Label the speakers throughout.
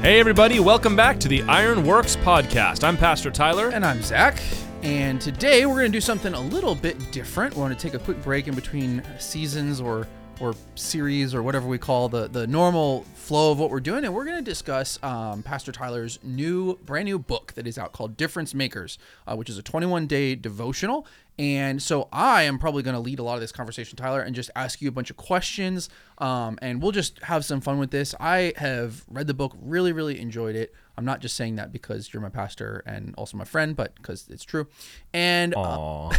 Speaker 1: Hey, everybody, welcome back to the IronWorks podcast. I'm Pastor Tyler.
Speaker 2: And I'm Zach. And today we're going to do something a little bit different. We're going to take a quick break in between seasons or or series or whatever we call the the normal flow of what we're doing, and we're going to discuss um, Pastor Tyler's new brand new book that is out called Difference Makers, uh, which is a 21 day devotional. And so I am probably going to lead a lot of this conversation, Tyler, and just ask you a bunch of questions, um, and we'll just have some fun with this. I have read the book, really, really enjoyed it. I'm not just saying that because you're my pastor and also my friend, but because it's true. And uh,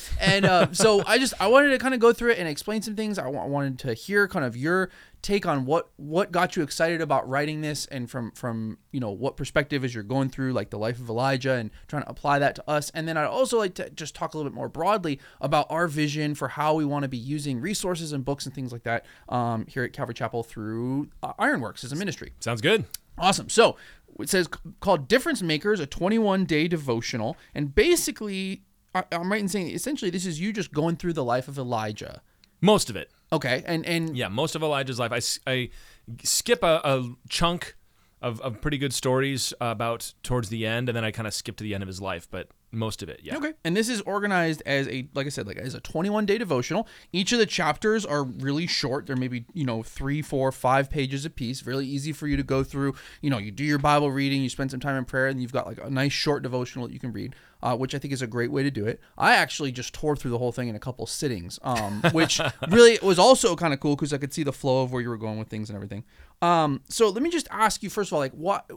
Speaker 2: and uh, so I just I wanted to kind of go through it and explain some things. I, w- I wanted to hear kind of your take on what what got you excited about writing this and from from you know what perspective as you're going through like the life of Elijah and trying to apply that to us and then I'd also like to just talk a little bit more broadly about our vision for how we want to be using resources and books and things like that um, here at Calvary Chapel through uh, Ironworks as a ministry.
Speaker 1: Sounds good.
Speaker 2: Awesome. So it says called Difference Makers, a 21 day devotional. And basically, I, am right in saying essentially this is you just going through the life of Elijah.
Speaker 1: Most of it.
Speaker 2: Okay. And, and
Speaker 1: yeah, most of Elijah's life. I, I skip a, a chunk of, of pretty good stories about towards the end, and then I kind of skip to the end of his life. But most of it yeah.
Speaker 2: Okay. And this is organized as a like i said like as a 21 day devotional. Each of the chapters are really short. They're maybe you know three four five pages a piece really easy for you to go through. You know you do your bible reading you spend some time in prayer and you've got like a nice short devotional that you can read uh, which i think is a great way to do it. I actually just tore through the whole thing in a couple sittings um, which really was also kind of cool because i could see the flow of where you were going with things and everything. Um, so let me just ask you first of all like what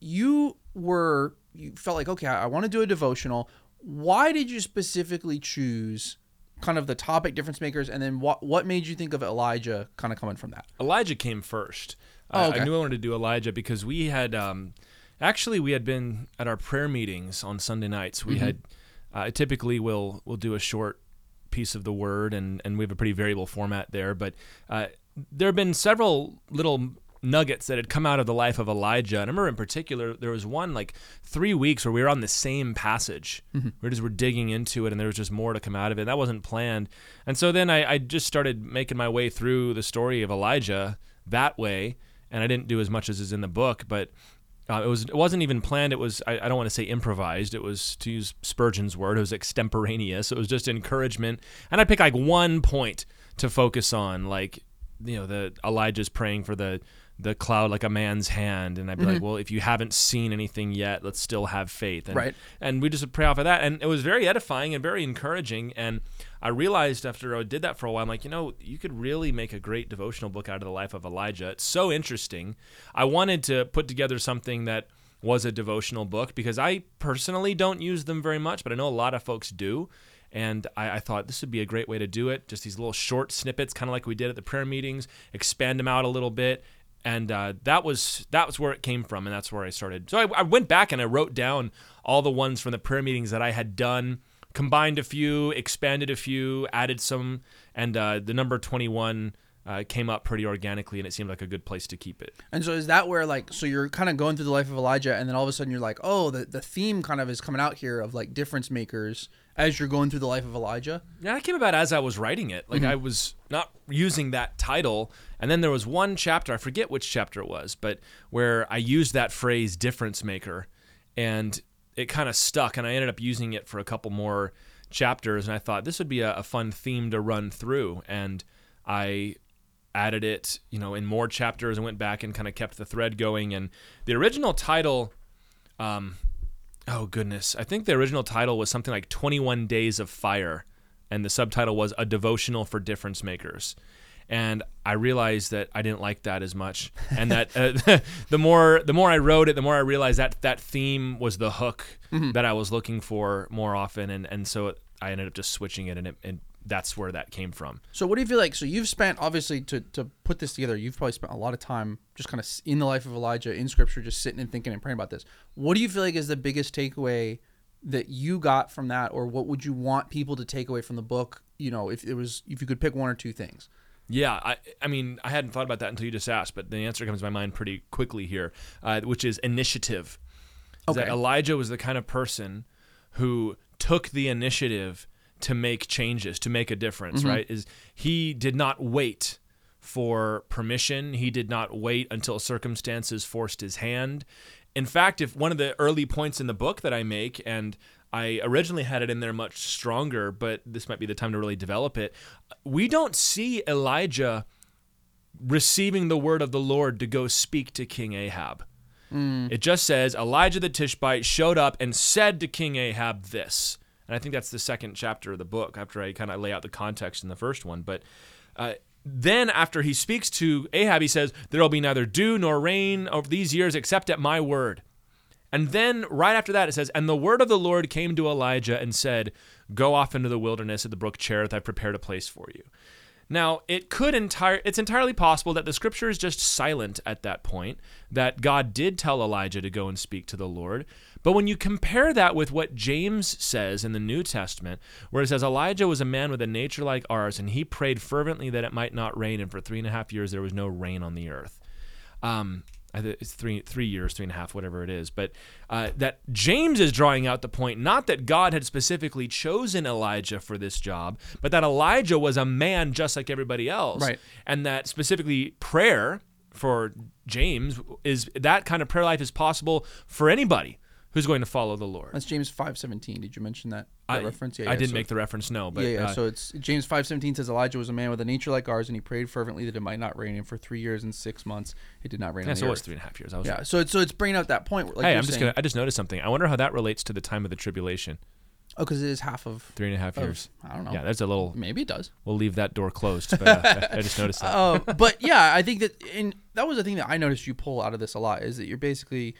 Speaker 2: you were you felt like okay i want to do a devotional why did you specifically choose kind of the topic difference makers and then what what made you think of elijah kind of coming from that
Speaker 1: elijah came first oh, okay. I, I knew i wanted to do elijah because we had um, actually we had been at our prayer meetings on sunday nights we mm-hmm. had uh, typically we'll we'll do a short piece of the word and and we have a pretty variable format there but uh, there have been several little nuggets that had come out of the life of Elijah. And I remember in particular, there was one like three weeks where we were on the same passage. Mm-hmm. We just were digging into it, and there was just more to come out of it. That wasn't planned. And so then I, I just started making my way through the story of Elijah that way. And I didn't do as much as is in the book, but uh, it was it wasn't even planned. It was I, I don't want to say improvised. It was to use Spurgeon's word. It was extemporaneous. It was just encouragement, and I pick like one point to focus on, like you know the Elijah's praying for the the cloud like a man's hand and i'd be mm-hmm. like well if you haven't seen anything yet let's still have faith. And,
Speaker 2: right.
Speaker 1: and we just pray off of that. And it was very edifying and very encouraging. And i realized after i did that for a while i'm like you know you could really make a great devotional book out of the life of elijah. It's so interesting. I wanted to put together something that was a devotional book because i personally don't use them very much but i know a lot of folks do. And I, I, thought this would be a great way to do it. Just these little short snippets, kind of like we did at the prayer meetings, expand them out a little bit, and uh, that was that was where it came from, and that's where I started. So I, I, went back and I wrote down all the ones from the prayer meetings that I had done, combined a few, expanded a few, added some, and uh, the number twenty one. Uh, came up pretty organically, and it seemed like a good place to keep it.
Speaker 2: And so, is that where like, so you're kind of going through the life of Elijah, and then all of a sudden you're like, oh, the the theme kind of is coming out here of like difference makers, as you're going through the life of Elijah?
Speaker 1: Yeah, it came about as I was writing it. Like mm-hmm. I was not using that title, and then there was one chapter, I forget which chapter it was, but where I used that phrase difference maker and it kind of stuck and I ended up using it for a couple more chapters and I thought this would be a, a fun theme to run through and I added it, you know, in more chapters and went back and kind of kept the thread going and the original title um, oh goodness, I think the original title was something like 21 Days of Fire, and the subtitle was A Devotional for Difference Makers. And I realized that I didn't like that as much, and that uh, the more the more I wrote it, the more I realized that that theme was the hook mm-hmm. that I was looking for more often, and and so I ended up just switching it, and it, it that's where that came from.
Speaker 2: So what do you feel like? So you've spent obviously to to put this together. You've probably spent a lot of time just kind of in the life of Elijah in Scripture, just sitting and thinking and praying about this. What do you feel like is the biggest takeaway that you got from that, or what would you want people to take away from the book? You know, if it was if you could pick one or two things.
Speaker 1: Yeah, I, I mean, I hadn't thought about that until you just asked, but the answer comes to my mind pretty quickly here, uh, which is initiative. Okay. Is that Elijah was the kind of person who took the initiative to make changes, to make a difference, mm-hmm. right? Is he did not wait for permission. He did not wait until circumstances forced his hand. In fact, if one of the early points in the book that I make, and I originally had it in there much stronger, but this might be the time to really develop it. We don't see Elijah receiving the word of the Lord to go speak to King Ahab. Mm. It just says Elijah the Tishbite showed up and said to King Ahab this. And I think that's the second chapter of the book after I kind of lay out the context in the first one. But uh, then after he speaks to Ahab, he says, There will be neither dew nor rain over these years except at my word. And then right after that, it says, And the word of the Lord came to Elijah and said, Go off into the wilderness at the brook Cherith. I've prepared a place for you. Now, it could entire it's entirely possible that the scripture is just silent at that point, that God did tell Elijah to go and speak to the Lord. But when you compare that with what James says in the New Testament, where it says Elijah was a man with a nature like ours, and he prayed fervently that it might not rain, and for three and a half years there was no rain on the earth. Um, it's three three years, three and a half, whatever it is. But uh, that James is drawing out the point, not that God had specifically chosen Elijah for this job, but that Elijah was a man just like everybody else,
Speaker 2: right?
Speaker 1: And that specifically prayer for James is that kind of prayer life is possible for anybody who's going to follow the Lord.
Speaker 2: That's James five seventeen. Did you mention that, that
Speaker 1: I,
Speaker 2: reference?
Speaker 1: Yeah, I yeah, didn't so, make the reference. No, but
Speaker 2: yeah, yeah. Uh, so it's James five seventeen says Elijah was a man with a nature like ours, and he prayed fervently that it might not rain. And for three years and six months, it did not rain.
Speaker 1: Yeah,
Speaker 2: so
Speaker 1: it was three and a half years. I was
Speaker 2: yeah. Right. So it's so it's bringing out that point.
Speaker 1: Like hey, I'm just saying, gonna. I just noticed something. I wonder how that relates to the time of the tribulation.
Speaker 2: Oh, because it is half of
Speaker 1: three and a half of, years.
Speaker 2: I don't know.
Speaker 1: Yeah, there's a little.
Speaker 2: Maybe it does.
Speaker 1: We'll leave that door closed. But uh, I, I, just noticed that.
Speaker 2: Uh, but yeah, I think that, and that was the thing that I noticed you pull out of this a lot is that you're basically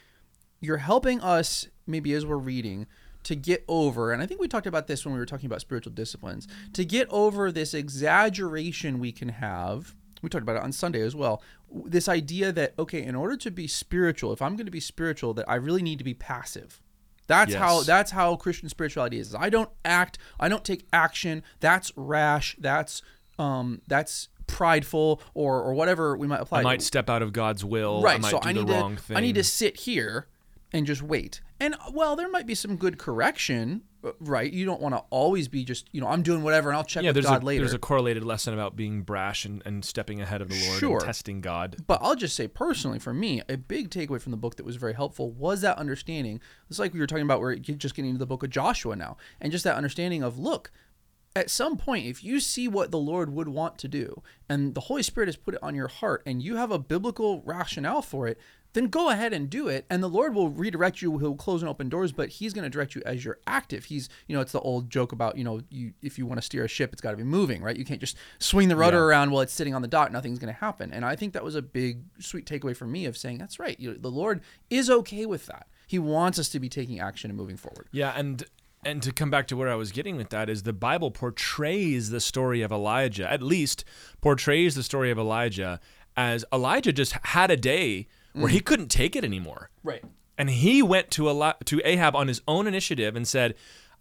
Speaker 2: you're helping us maybe as we're reading to get over, and I think we talked about this when we were talking about spiritual disciplines, to get over this exaggeration we can have. We talked about it on Sunday as well. This idea that, okay, in order to be spiritual, if I'm going to be spiritual, that I really need to be passive. That's yes. how that's how Christian spirituality is. I don't act, I don't take action. That's rash. That's um that's prideful or or whatever we might apply. I
Speaker 1: might step out of God's will. Right. I so I
Speaker 2: need
Speaker 1: to
Speaker 2: I need to sit here and just wait. And well, there might be some good correction, uh, right? You don't want to always be just, you know, I'm doing whatever and I'll check yeah, with God
Speaker 1: a,
Speaker 2: later.
Speaker 1: There's a correlated lesson about being brash and, and stepping ahead of the Lord sure. and testing God.
Speaker 2: But I'll just say personally, for me, a big takeaway from the book that was very helpful was that understanding. It's like we were talking about, we're just getting into the book of Joshua now, and just that understanding of, look, at some point, if you see what the Lord would want to do, and the Holy Spirit has put it on your heart, and you have a biblical rationale for it, then go ahead and do it and the lord will redirect you he'll close and open doors but he's going to direct you as you're active. He's you know it's the old joke about you know you if you want to steer a ship it's got to be moving right? You can't just swing the rudder yeah. around while it's sitting on the dock nothing's going to happen. And i think that was a big sweet takeaway for me of saying that's right you know, the lord is okay with that. He wants us to be taking action and moving forward.
Speaker 1: Yeah and and to come back to where I was getting with that is the Bible portrays the story of Elijah, at least portrays the story of Elijah as Elijah just had a day where he couldn't take it anymore.
Speaker 2: Right.
Speaker 1: And he went to a to Ahab on his own initiative and said,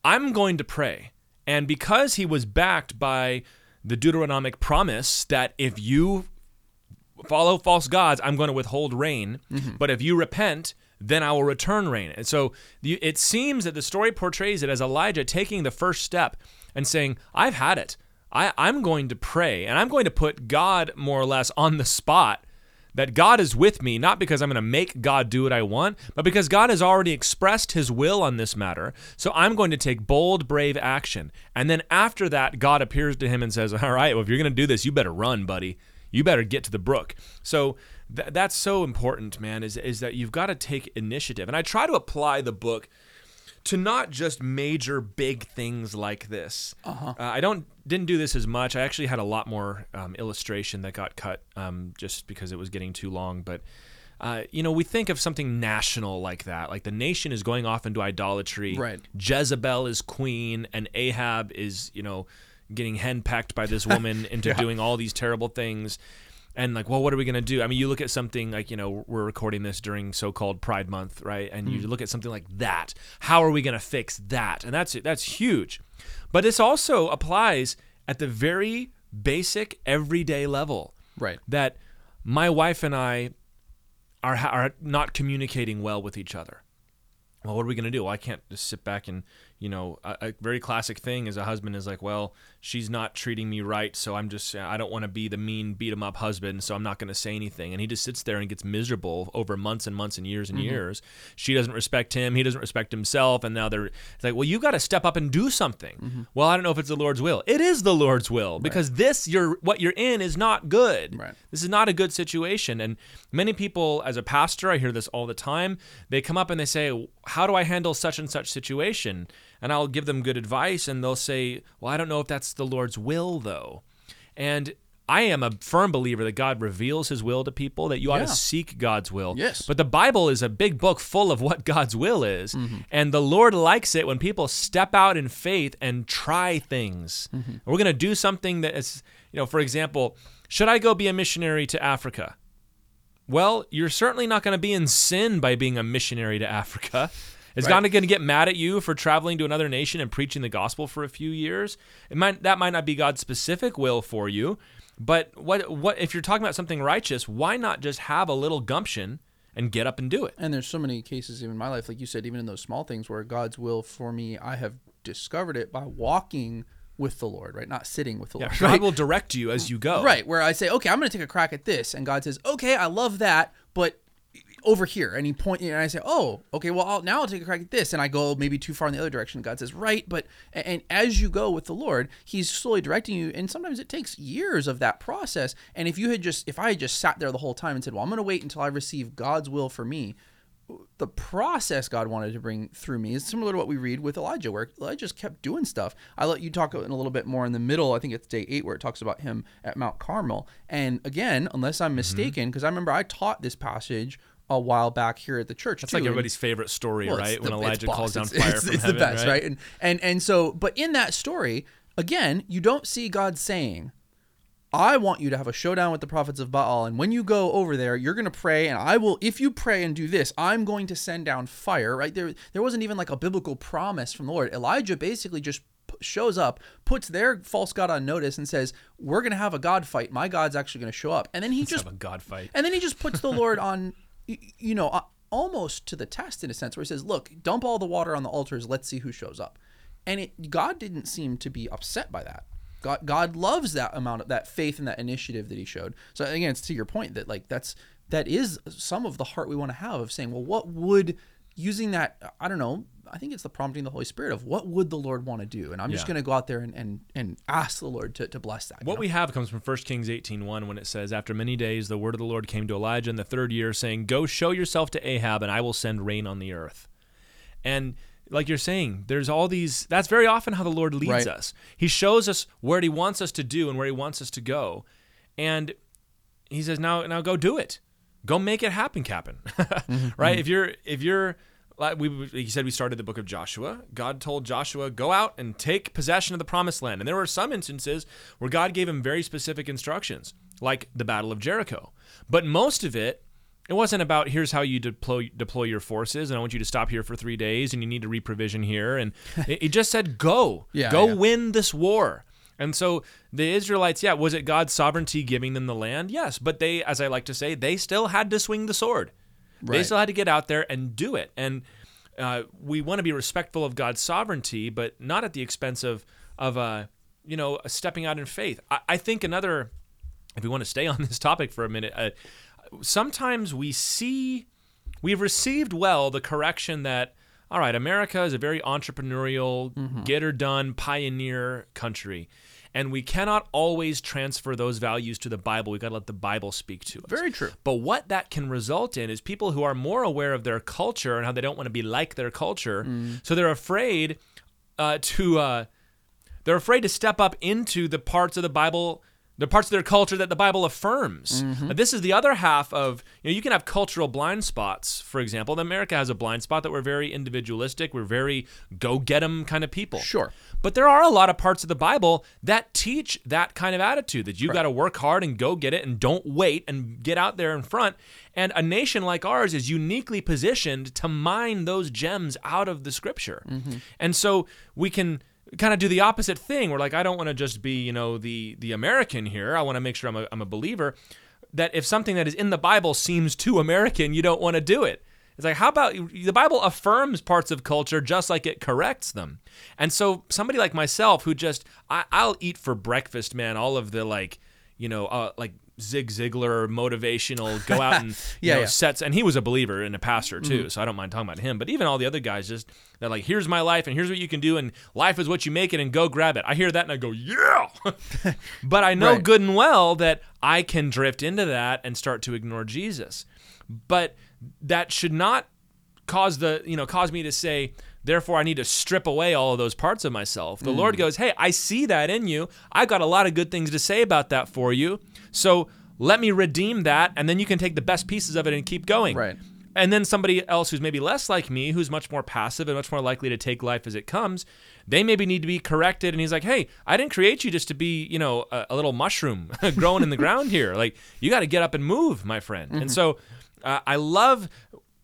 Speaker 1: "I'm going to pray." And because he was backed by the Deuteronomic promise that if you follow false gods, I'm going to withhold rain, mm-hmm. but if you repent, then I will return rain. And so it seems that the story portrays it as Elijah taking the first step and saying, I've had it. I, I'm going to pray and I'm going to put God more or less on the spot that God is with me, not because I'm going to make God do what I want, but because God has already expressed his will on this matter. So I'm going to take bold, brave action. And then after that, God appears to him and says, All right, well, if you're going to do this, you better run, buddy. You better get to the brook. So th- that's so important, man, is, is that you've got to take initiative. And I try to apply the book to not just major big things like this. Uh-huh. Uh, I don't didn't do this as much. I actually had a lot more um, illustration that got cut um, just because it was getting too long. But uh, you know, we think of something national like that, like the nation is going off into idolatry.
Speaker 2: Right.
Speaker 1: Jezebel is queen, and Ahab is you know getting henpecked by this woman into yeah. doing all these terrible things and like well what are we going to do? I mean you look at something like you know we're recording this during so-called pride month right? And mm. you look at something like that. How are we going to fix that? And that's that's huge. But this also applies at the very basic everyday level
Speaker 2: right.
Speaker 1: that my wife and i are are not communicating well with each other. Well what are we going to do? Well i can't just sit back and you know, a, a, very classic thing as a husband is like, well, she's not treating me right, so I'm just, I don't want to be the mean, beat him up husband, so I'm not going to say anything. And he just sits there and gets miserable over months and months and years and mm-hmm. years. She doesn't respect him, he doesn't respect himself, and now they're it's like, well, you got to step up and do something. Mm-hmm. Well, I don't know if it's the Lord's will. It is the Lord's will because right. this, you're what you're in, is not good.
Speaker 2: Right.
Speaker 1: This is not a good situation. And many people, as a pastor, I hear this all the time. They come up and they say, how do I handle such and such situation? And I'll give them good advice, and they'll say, Well, I don't know if that's the Lord's will, though. And I am a firm believer that God reveals his will to people, that you ought yeah. to seek God's will.
Speaker 2: Yes.
Speaker 1: But the Bible is a big book full of what God's will is. Mm-hmm. And the Lord likes it when people step out in faith and try things. Mm-hmm. We're going to do something that is, you know, for example, should I go be a missionary to Africa? Well, you're certainly not going to be in sin by being a missionary to Africa. Is right. God going to get mad at you for traveling to another nation and preaching the gospel for a few years? It might that might not be God's specific will for you, but what what if you're talking about something righteous? Why not just have a little gumption and get up and do it?
Speaker 2: And there's so many cases even in my life, like you said, even in those small things where God's will for me, I have discovered it by walking with the Lord, right? Not sitting with the
Speaker 1: yeah,
Speaker 2: Lord.
Speaker 1: God
Speaker 2: right?
Speaker 1: will direct you as you go.
Speaker 2: Right. Where I say, okay, I'm going to take a crack at this. And God says, okay, I love that, but over here and he pointed, point and I say, "Oh, okay, well, I'll, now I'll take a crack at this." And I go maybe too far in the other direction. God says, "Right," but and as you go with the Lord, He's slowly directing you, and sometimes it takes years of that process. And if you had just, if I had just sat there the whole time and said, "Well, I'm going to wait until I receive God's will for me," the process God wanted to bring through me is similar to what we read with Elijah, where Elijah just kept doing stuff. I let you talk in a little bit more in the middle. I think it's day eight where it talks about him at Mount Carmel. And again, unless I'm mm-hmm. mistaken, because mm-hmm. I remember I taught this passage a while back here at the church.
Speaker 1: That's
Speaker 2: too.
Speaker 1: like everybody's and, favorite story, well, right? When Elijah calls down fire
Speaker 2: it's,
Speaker 1: from
Speaker 2: it's
Speaker 1: heaven,
Speaker 2: the best,
Speaker 1: right?
Speaker 2: right? And and and so, but in that story, again, you don't see God saying, "I want you to have a showdown with the prophets of Baal, and when you go over there, you're going to pray, and I will. If you pray and do this, I'm going to send down fire." Right there, there wasn't even like a biblical promise from the Lord. Elijah basically just shows up, puts their false god on notice, and says, "We're going to have a god fight. My God's actually going to show up." And then he
Speaker 1: Let's
Speaker 2: just
Speaker 1: have a god fight.
Speaker 2: And then he just puts the Lord on, you know, uh, almost to the test in a sense where he says, "Look, dump all the water on the altars. Let's see who shows up." And it, God didn't seem to be upset by that. God, God loves that amount of that faith and that initiative that He showed. So again, it's to your point that like that's that is some of the heart we want to have of saying, well, what would using that I don't know I think it's the prompting of the Holy Spirit of what would the Lord want to do, and I'm yeah. just going to go out there and, and and ask the Lord to, to bless that.
Speaker 1: What
Speaker 2: know?
Speaker 1: we have comes from 1 Kings 18:1 when it says, "After many days, the word of the Lord came to Elijah in the third year, saying, Go show yourself to Ahab, and I will send rain on the earth." And like you're saying, there's all these. That's very often how the Lord leads right. us. He shows us where He wants us to do and where He wants us to go, and He says, "Now, now go do it. Go make it happen, Captain." mm-hmm. Right? Mm-hmm. If you're if you're we he said we started the book of Joshua. God told Joshua, "Go out and take possession of the promised land." And there were some instances where God gave him very specific instructions, like the Battle of Jericho. But most of it it wasn't about here's how you deploy deploy your forces and I want you to stop here for 3 days and you need to reprovision here and it, it, just said go.
Speaker 2: yeah,
Speaker 1: go
Speaker 2: yeah.
Speaker 1: win this war. And so the Israelites, yeah, was it God's sovereignty giving them the land? Yes, but they as I like to say, they still had to swing the sword. Right. They still had to get out there and do it. And uh, we want to be respectful of God's sovereignty, but not at the expense of of uh, you know stepping out in faith. I, I, think another, if we want to stay on this topic for a minute, uh, sometimes we see we've received well the correction that all right, America is a very entrepreneurial, mm-hmm. get her done pioneer country and we cannot always transfer those values to the Bible. We've got to let the Bible speak to us.
Speaker 2: Very true.
Speaker 1: But what that can result in is people who are more aware of their culture and how they don't want to be like their culture, mm. so they're afraid uh, to uh, they're afraid to step up into the parts of the Bible the parts of their culture that the Bible affirms. Mm-hmm. This is the other half of you know you can have cultural blind spots. For example, America has a blind spot that we're very individualistic, we're very go get 'em kind of people.
Speaker 2: Sure.
Speaker 1: But there are a lot of parts of the Bible that teach that kind of attitude that you right. got to work hard and go get it and don't wait and get out there in front. And a nation like ours is uniquely positioned to mine those gems out of the scripture. Mm-hmm. And so we can kind of do the opposite thing. We're like, I don't want to just be, you know, the the American here. I want to make sure I'm a, I'm a believer. That if something that is in the Bible seems too American, you don't want to do it. It's like, how about the Bible affirms parts of culture just like it corrects them? And so somebody like myself who just, I, will eat for breakfast, man, all of the like, you know, uh, like Zig Ziglar motivational go out and yeah, you know, yeah. sets and he was a believer and a pastor too mm-hmm. so I don't mind talking about him but even all the other guys just they're like here's my life and here's what you can do and life is what you make it and go grab it I hear that and I go yeah but I know right. good and well that I can drift into that and start to ignore Jesus but that should not cause the you know cause me to say Therefore, I need to strip away all of those parts of myself. The mm. Lord goes, Hey, I see that in you. I've got a lot of good things to say about that for you. So let me redeem that, and then you can take the best pieces of it and keep going.
Speaker 2: Right.
Speaker 1: And then somebody else who's maybe less like me, who's much more passive and much more likely to take life as it comes, they maybe need to be corrected. And he's like, "Hey, I didn't create you just to be, you know, a, a little mushroom growing in the ground here. Like, you got to get up and move, my friend." Mm-hmm. And so, uh, I love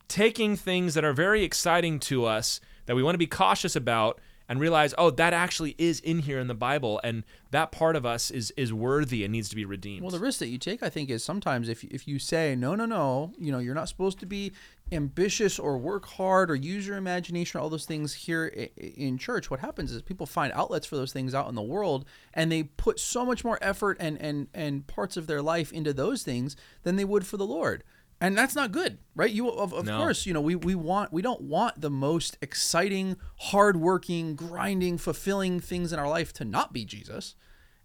Speaker 1: taking things that are very exciting to us that we want to be cautious about and realize, oh, that actually is in here in the Bible, and that part of us is is worthy and needs to be redeemed.
Speaker 2: Well, the risk that you take, I think, is sometimes if if you say no, no, no, you know, you're not supposed to be ambitious or work hard or use your imagination, all those things here in church. What happens is people find outlets for those things out in the world, and they put so much more effort and and and parts of their life into those things than they would for the Lord and that's not good right? You of, of no. course you know we, we want we don't want the most exciting hardworking grinding fulfilling things in our life to not be jesus.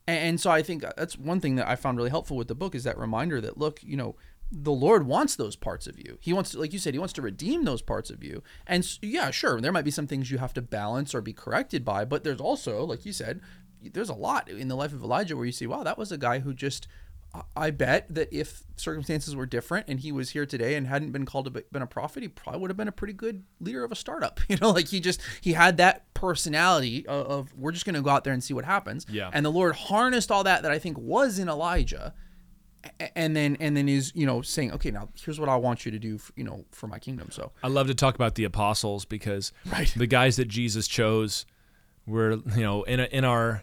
Speaker 2: And, and so i think uh, that's one thing that i found really helpful with the book is that reminder that look you know the lord wants those parts of you. He wants to like you said he wants to redeem those parts of you. And yeah sure there might be some things you have to balance or be corrected by but there's also like you said there's a lot in the life of elijah where you see wow that was a guy who just I bet that if circumstances were different and he was here today and hadn't been called to been a prophet, he probably would have been a pretty good leader of a startup. You know, like he just he had that personality of, of we're just going to go out there and see what happens.
Speaker 1: Yeah.
Speaker 2: And the Lord harnessed all that that I think was in Elijah, and then and then is you know saying, okay, now here's what I want you to do, for, you know, for my kingdom. So
Speaker 1: I love to talk about the apostles because
Speaker 2: right.
Speaker 1: the guys that Jesus chose were you know in a, in our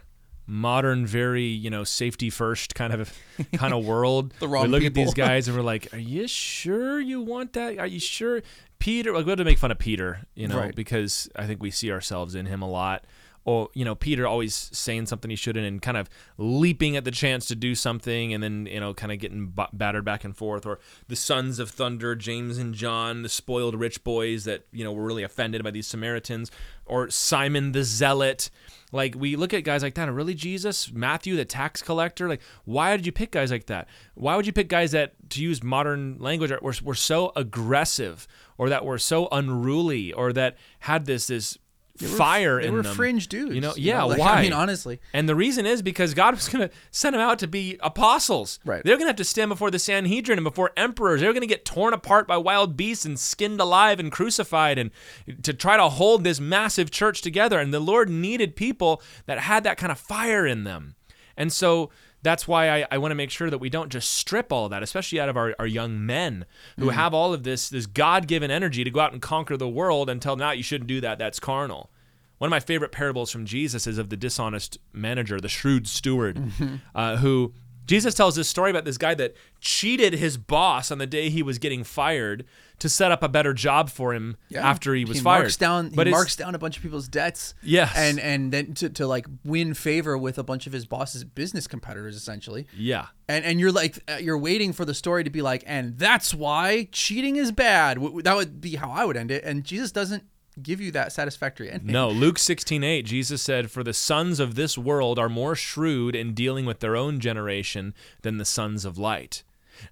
Speaker 1: modern, very you know safety first kind of kind of world.
Speaker 2: the wrong. We
Speaker 1: look
Speaker 2: people.
Speaker 1: at these guys and we're like, "Are you sure you want that? Are you sure?" Peter, like we have to make fun of Peter, you know, right. because I think we see ourselves in him a lot. Or you know, Peter always saying something he shouldn't, and kind of leaping at the chance to do something, and then you know, kind of getting b- battered back and forth. Or the sons of thunder, James and John, the spoiled rich boys that you know were really offended by these Samaritans. Or Simon the zealot like we look at guys like that, and really Jesus, Matthew, the tax collector. Like, why did you pick guys like that? Why would you pick guys that, to use modern language, were, were so aggressive, or that were so unruly, or that had this this they fire
Speaker 2: were,
Speaker 1: they
Speaker 2: in
Speaker 1: were
Speaker 2: them. fringe dudes.
Speaker 1: You know, yeah.
Speaker 2: You know, like,
Speaker 1: why?
Speaker 2: I mean, honestly.
Speaker 1: And the reason is because God was going to send them out to be apostles.
Speaker 2: Right.
Speaker 1: They're going to have to stand before the Sanhedrin and before emperors. They're going to get torn apart by wild beasts and skinned alive and crucified, and to try to hold this massive church together. And the Lord needed people that had that kind of fire in them. And so that's why I, I want to make sure that we don't just strip all of that, especially out of our, our young men who mm. have all of this this God given energy to go out and conquer the world and tell now you shouldn't do that. That's carnal. One of my favorite parables from Jesus is of the dishonest manager, the shrewd steward, mm-hmm. uh, who Jesus tells this story about this guy that cheated his boss on the day he was getting fired to set up a better job for him yeah. after he was
Speaker 2: he
Speaker 1: fired.
Speaker 2: Marks down, but he marks down a bunch of people's debts.
Speaker 1: Yes,
Speaker 2: and and then to, to like win favor with a bunch of his boss's business competitors, essentially.
Speaker 1: Yeah,
Speaker 2: and and you're like uh, you're waiting for the story to be like, and that's why cheating is bad. That would be how I would end it. And Jesus doesn't give you that satisfactory ending.
Speaker 1: No, Luke 16:8, Jesus said, "For the sons of this world are more shrewd in dealing with their own generation than the sons of light."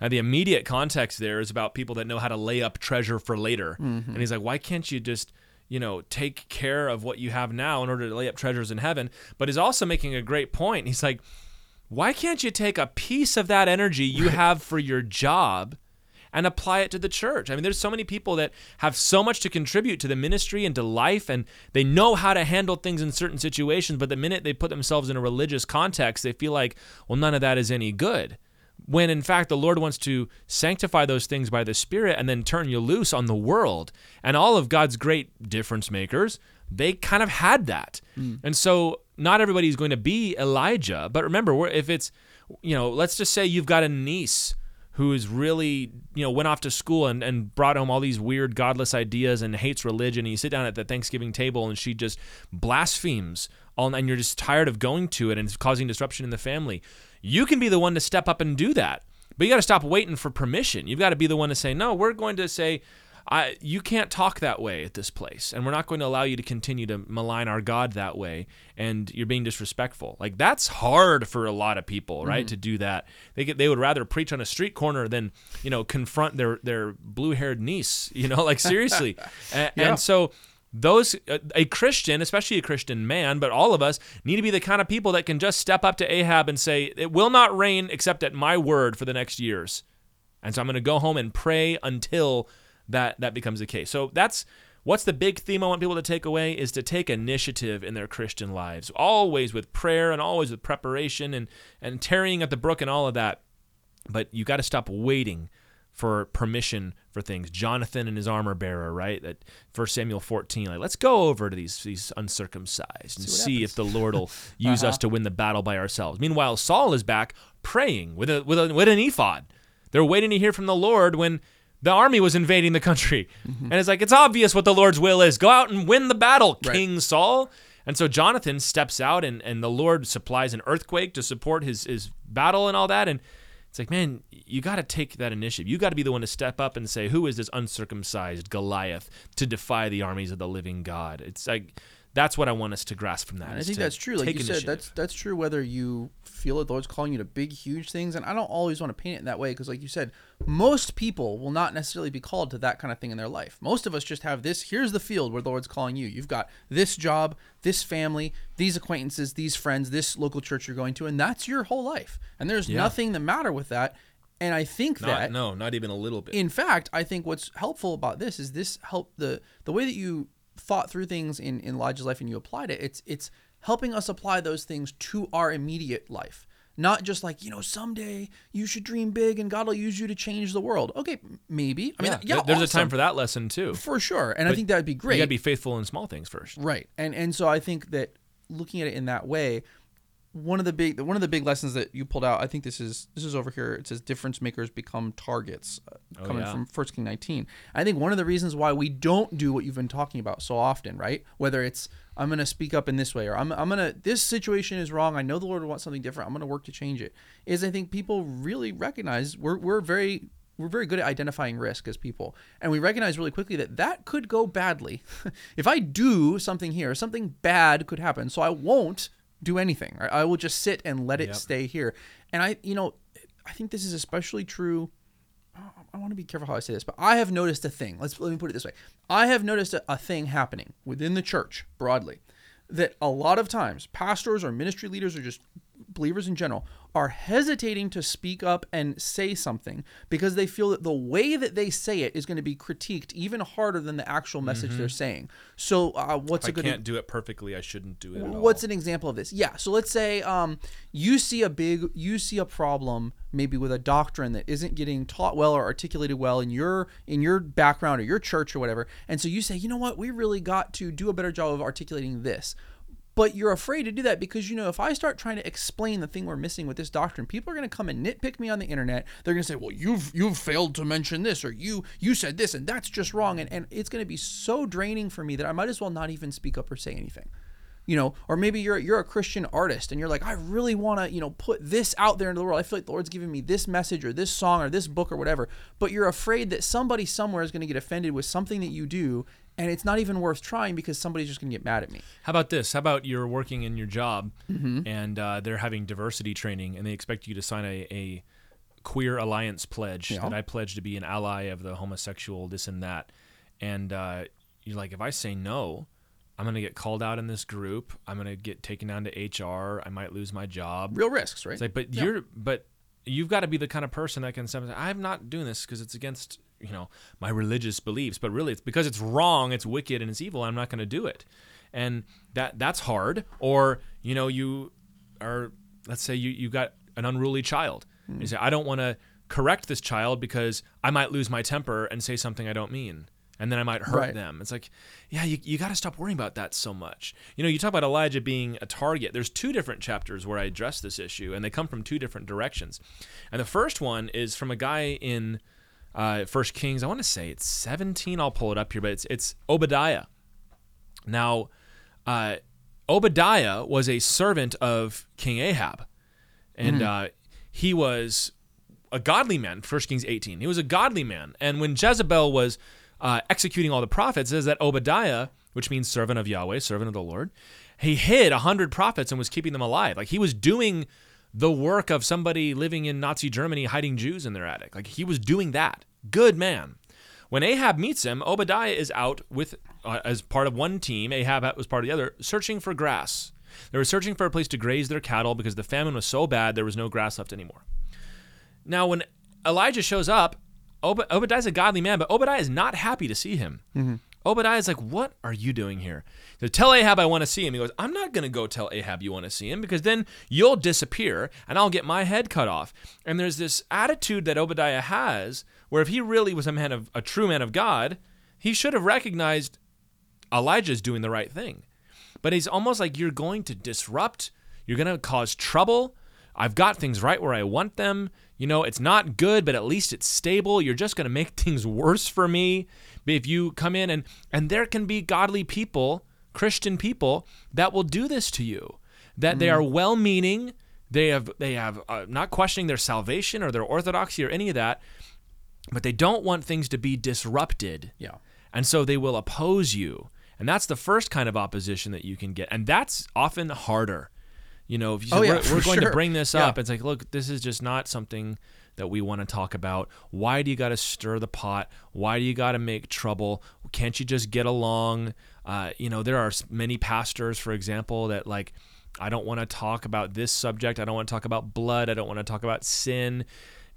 Speaker 1: Now, the immediate context there is about people that know how to lay up treasure for later. Mm-hmm. And he's like, "Why can't you just you know, take care of what you have now in order to lay up treasures in heaven. But he's also making a great point. He's like, why can't you take a piece of that energy you have for your job and apply it to the church. I mean, there's so many people that have so much to contribute to the ministry and to life, and they know how to handle things in certain situations, but the minute they put themselves in a religious context, they feel like, well, none of that is any good. When in fact, the Lord wants to sanctify those things by the Spirit and then turn you loose on the world. And all of God's great difference makers, they kind of had that. Mm. And so, not everybody is going to be Elijah, but remember, if it's, you know, let's just say you've got a niece who is really you know went off to school and, and brought home all these weird godless ideas and hates religion. And you sit down at the thanksgiving table and she just blasphemes all and you're just tired of going to it and it's causing disruption in the family. You can be the one to step up and do that but you got to stop waiting for permission. You've got to be the one to say no we're going to say I, you can't talk that way at this place, and we're not going to allow you to continue to malign our God that way, and you're being disrespectful. Like that's hard for a lot of people, right, mm. to do that. They get, they would rather preach on a street corner than you know confront their their blue haired niece, you know, like seriously. and, yeah. and so those a Christian, especially a Christian man, but all of us need to be the kind of people that can just step up to Ahab and say, "It will not rain except at my word for the next years." And so I'm going to go home and pray until that that becomes the case. So that's what's the big theme I want people to take away is to take initiative in their Christian lives, always with prayer and always with preparation and and tarrying at the brook and all of that. But you got to stop waiting for permission for things. Jonathan and his armor bearer, right? That First Samuel 14. Like, let's go over to these these uncircumcised and see, see if the Lord will use uh-huh. us to win the battle by ourselves. Meanwhile, Saul is back praying with a with a with an ephod. They're waiting to hear from the Lord when the army was invading the country. Mm-hmm. And it's like, it's obvious what the Lord's will is. Go out and win the battle, right. King Saul. And so Jonathan steps out and, and the Lord supplies an earthquake to support his, his battle and all that. And it's like, man, you got to take that initiative. You got to be the one to step up and say, who is this uncircumcised Goliath to defy the armies of the living God? It's like, that's what I want us to grasp from that.
Speaker 2: I think that's true. Like you initiative. said, that's that's true. Whether you feel that the Lord's calling you to big, huge things, and I don't always want to paint it in that way because, like you said, most people will not necessarily be called to that kind of thing in their life. Most of us just have this. Here's the field where the Lord's calling you. You've got this job, this family, these acquaintances, these friends, this local church you're going to, and that's your whole life. And there's yeah. nothing the matter with that. And I think
Speaker 1: not,
Speaker 2: that
Speaker 1: no, not even a little bit.
Speaker 2: In fact, I think what's helpful about this is this help the the way that you thought through things in, in Elijah's life and you applied it, it's it's helping us apply those things to our immediate life. Not just like, you know, someday you should dream big and God will use you to change the world. Okay, maybe. I mean, yeah, yeah
Speaker 1: there's
Speaker 2: awesome.
Speaker 1: a time for that lesson too.
Speaker 2: For sure. And but I think that'd be great.
Speaker 1: You got to be faithful in small things first.
Speaker 2: Right. And and so I think that looking at it in that way, one of the big one of the big lessons that you pulled out i think this is this is over here. It says difference makers become targets uh, oh, coming yeah. from first king 19 i think one of the reasons why we don't do what you've been talking about so often right? Whether it's i'm going to speak up in this way or i'm, I'm going to this situation is wrong i know the lord wants something different i'm going to work to change it is i think people really recognize we're, we're very we're very good at identifying risk as people. And we recognize really quickly that that could go badly. If i do something here something bad could happen so i won't do anything. Right? I will just sit and let it yep. stay here. And I, you know, I think this is especially true. I want to be careful how I say this, but I have noticed a thing. Let's let me put it this way. I have noticed a, a thing happening within the church broadly that a lot of times pastors or ministry leaders or just believers in general are hesitating to speak up and say something because they feel that the way that they say it is going to be critiqued even harder than the actual message mm-hmm. they're saying. So, uh, what's
Speaker 1: if
Speaker 2: a good?
Speaker 1: I can't do it perfectly. I shouldn't do it.
Speaker 2: what's an example of this? Yeah. So let's say um, you see a big, you see a problem maybe with a doctrine that isn't getting taught well or articulated well in your in your background or your church or whatever, and so you say, you know what, we really got to do a better job of articulating this but you're afraid to do that because you know if I start trying to explain the thing we're missing with this doctrine, people are going to come and nitpick me on the internet. They're going to say, "Well, you've you've failed to mention this or you you said this and that's just wrong." And and it's going to be so draining for me that I might as well not even speak up or say anything. You know, or maybe you're you're a Christian artist and you're like, I really want to, you know, put this out there into the world. I feel like the Lord's giving me this message or this song or this book or whatever. But you're afraid that somebody somewhere is going to get offended with something that you do and it's not even worth trying because somebody's just going to get mad at me.
Speaker 1: How about this? How about you're working in your job mm-hmm. and uh, they're having diversity training and they expect you to sign a, a queer alliance pledge yeah. that I pledge to be an ally of the homosexual, this and that. And uh, you're like, if I say no, I'm going to get called out in this group. I'm going to get taken down to HR. I might lose my job.
Speaker 2: Real risks, right?
Speaker 1: It's like, but yeah. you're, but you've got to be the kind of person that can say, I'm not doing this because it's against you know my religious beliefs but really it's because it's wrong it's wicked and it's evil i'm not going to do it and that that's hard or you know you are let's say you you got an unruly child mm. you say i don't want to correct this child because i might lose my temper and say something i don't mean and then I might hurt right. them. It's like, yeah, you, you got to stop worrying about that so much. You know, you talk about Elijah being a target. There's two different chapters where I address this issue, and they come from two different directions. And the first one is from a guy in uh, First Kings. I want to say it's 17. I'll pull it up here, but it's it's Obadiah. Now, uh, Obadiah was a servant of King Ahab, and mm. uh, he was a godly man. First Kings 18. He was a godly man, and when Jezebel was uh, executing all the prophets, says that Obadiah, which means servant of Yahweh, servant of the Lord, he hid a hundred prophets and was keeping them alive. Like he was doing the work of somebody living in Nazi Germany hiding Jews in their attic. Like he was doing that. Good man. When Ahab meets him, Obadiah is out with uh, as part of one team. Ahab was part of the other, searching for grass. They were searching for a place to graze their cattle because the famine was so bad there was no grass left anymore. Now, when Elijah shows up, Ob- Obadiah's a godly man, but Obadiah is not happy to see him. Mm-hmm. Obadiah is like, What are you doing here? So tell Ahab I want to see him. He goes, I'm not going to go tell Ahab you want to see him because then you'll disappear and I'll get my head cut off. And there's this attitude that Obadiah has where if he really was a man of a true man of God, he should have recognized Elijah's doing the right thing. But he's almost like you're going to disrupt, you're going to cause trouble. I've got things right where I want them. You know, it's not good, but at least it's stable. You're just going to make things worse for me if you come in and and there can be godly people, Christian people that will do this to you. That mm. they are well-meaning, they have they have uh, not questioning their salvation or their orthodoxy or any of that, but they don't want things to be disrupted.
Speaker 2: Yeah.
Speaker 1: And so they will oppose you. And that's the first kind of opposition that you can get. And that's often harder you know, if you oh, yeah, we're, we're going sure. to bring this up, it's like, look, this is just not something that we want to talk about. Why do you got to stir the pot? Why do you got to make trouble? Can't you just get along? Uh, you know, there are many pastors, for example, that like, I don't want to talk about this subject. I don't want to talk about blood. I don't want to talk about sin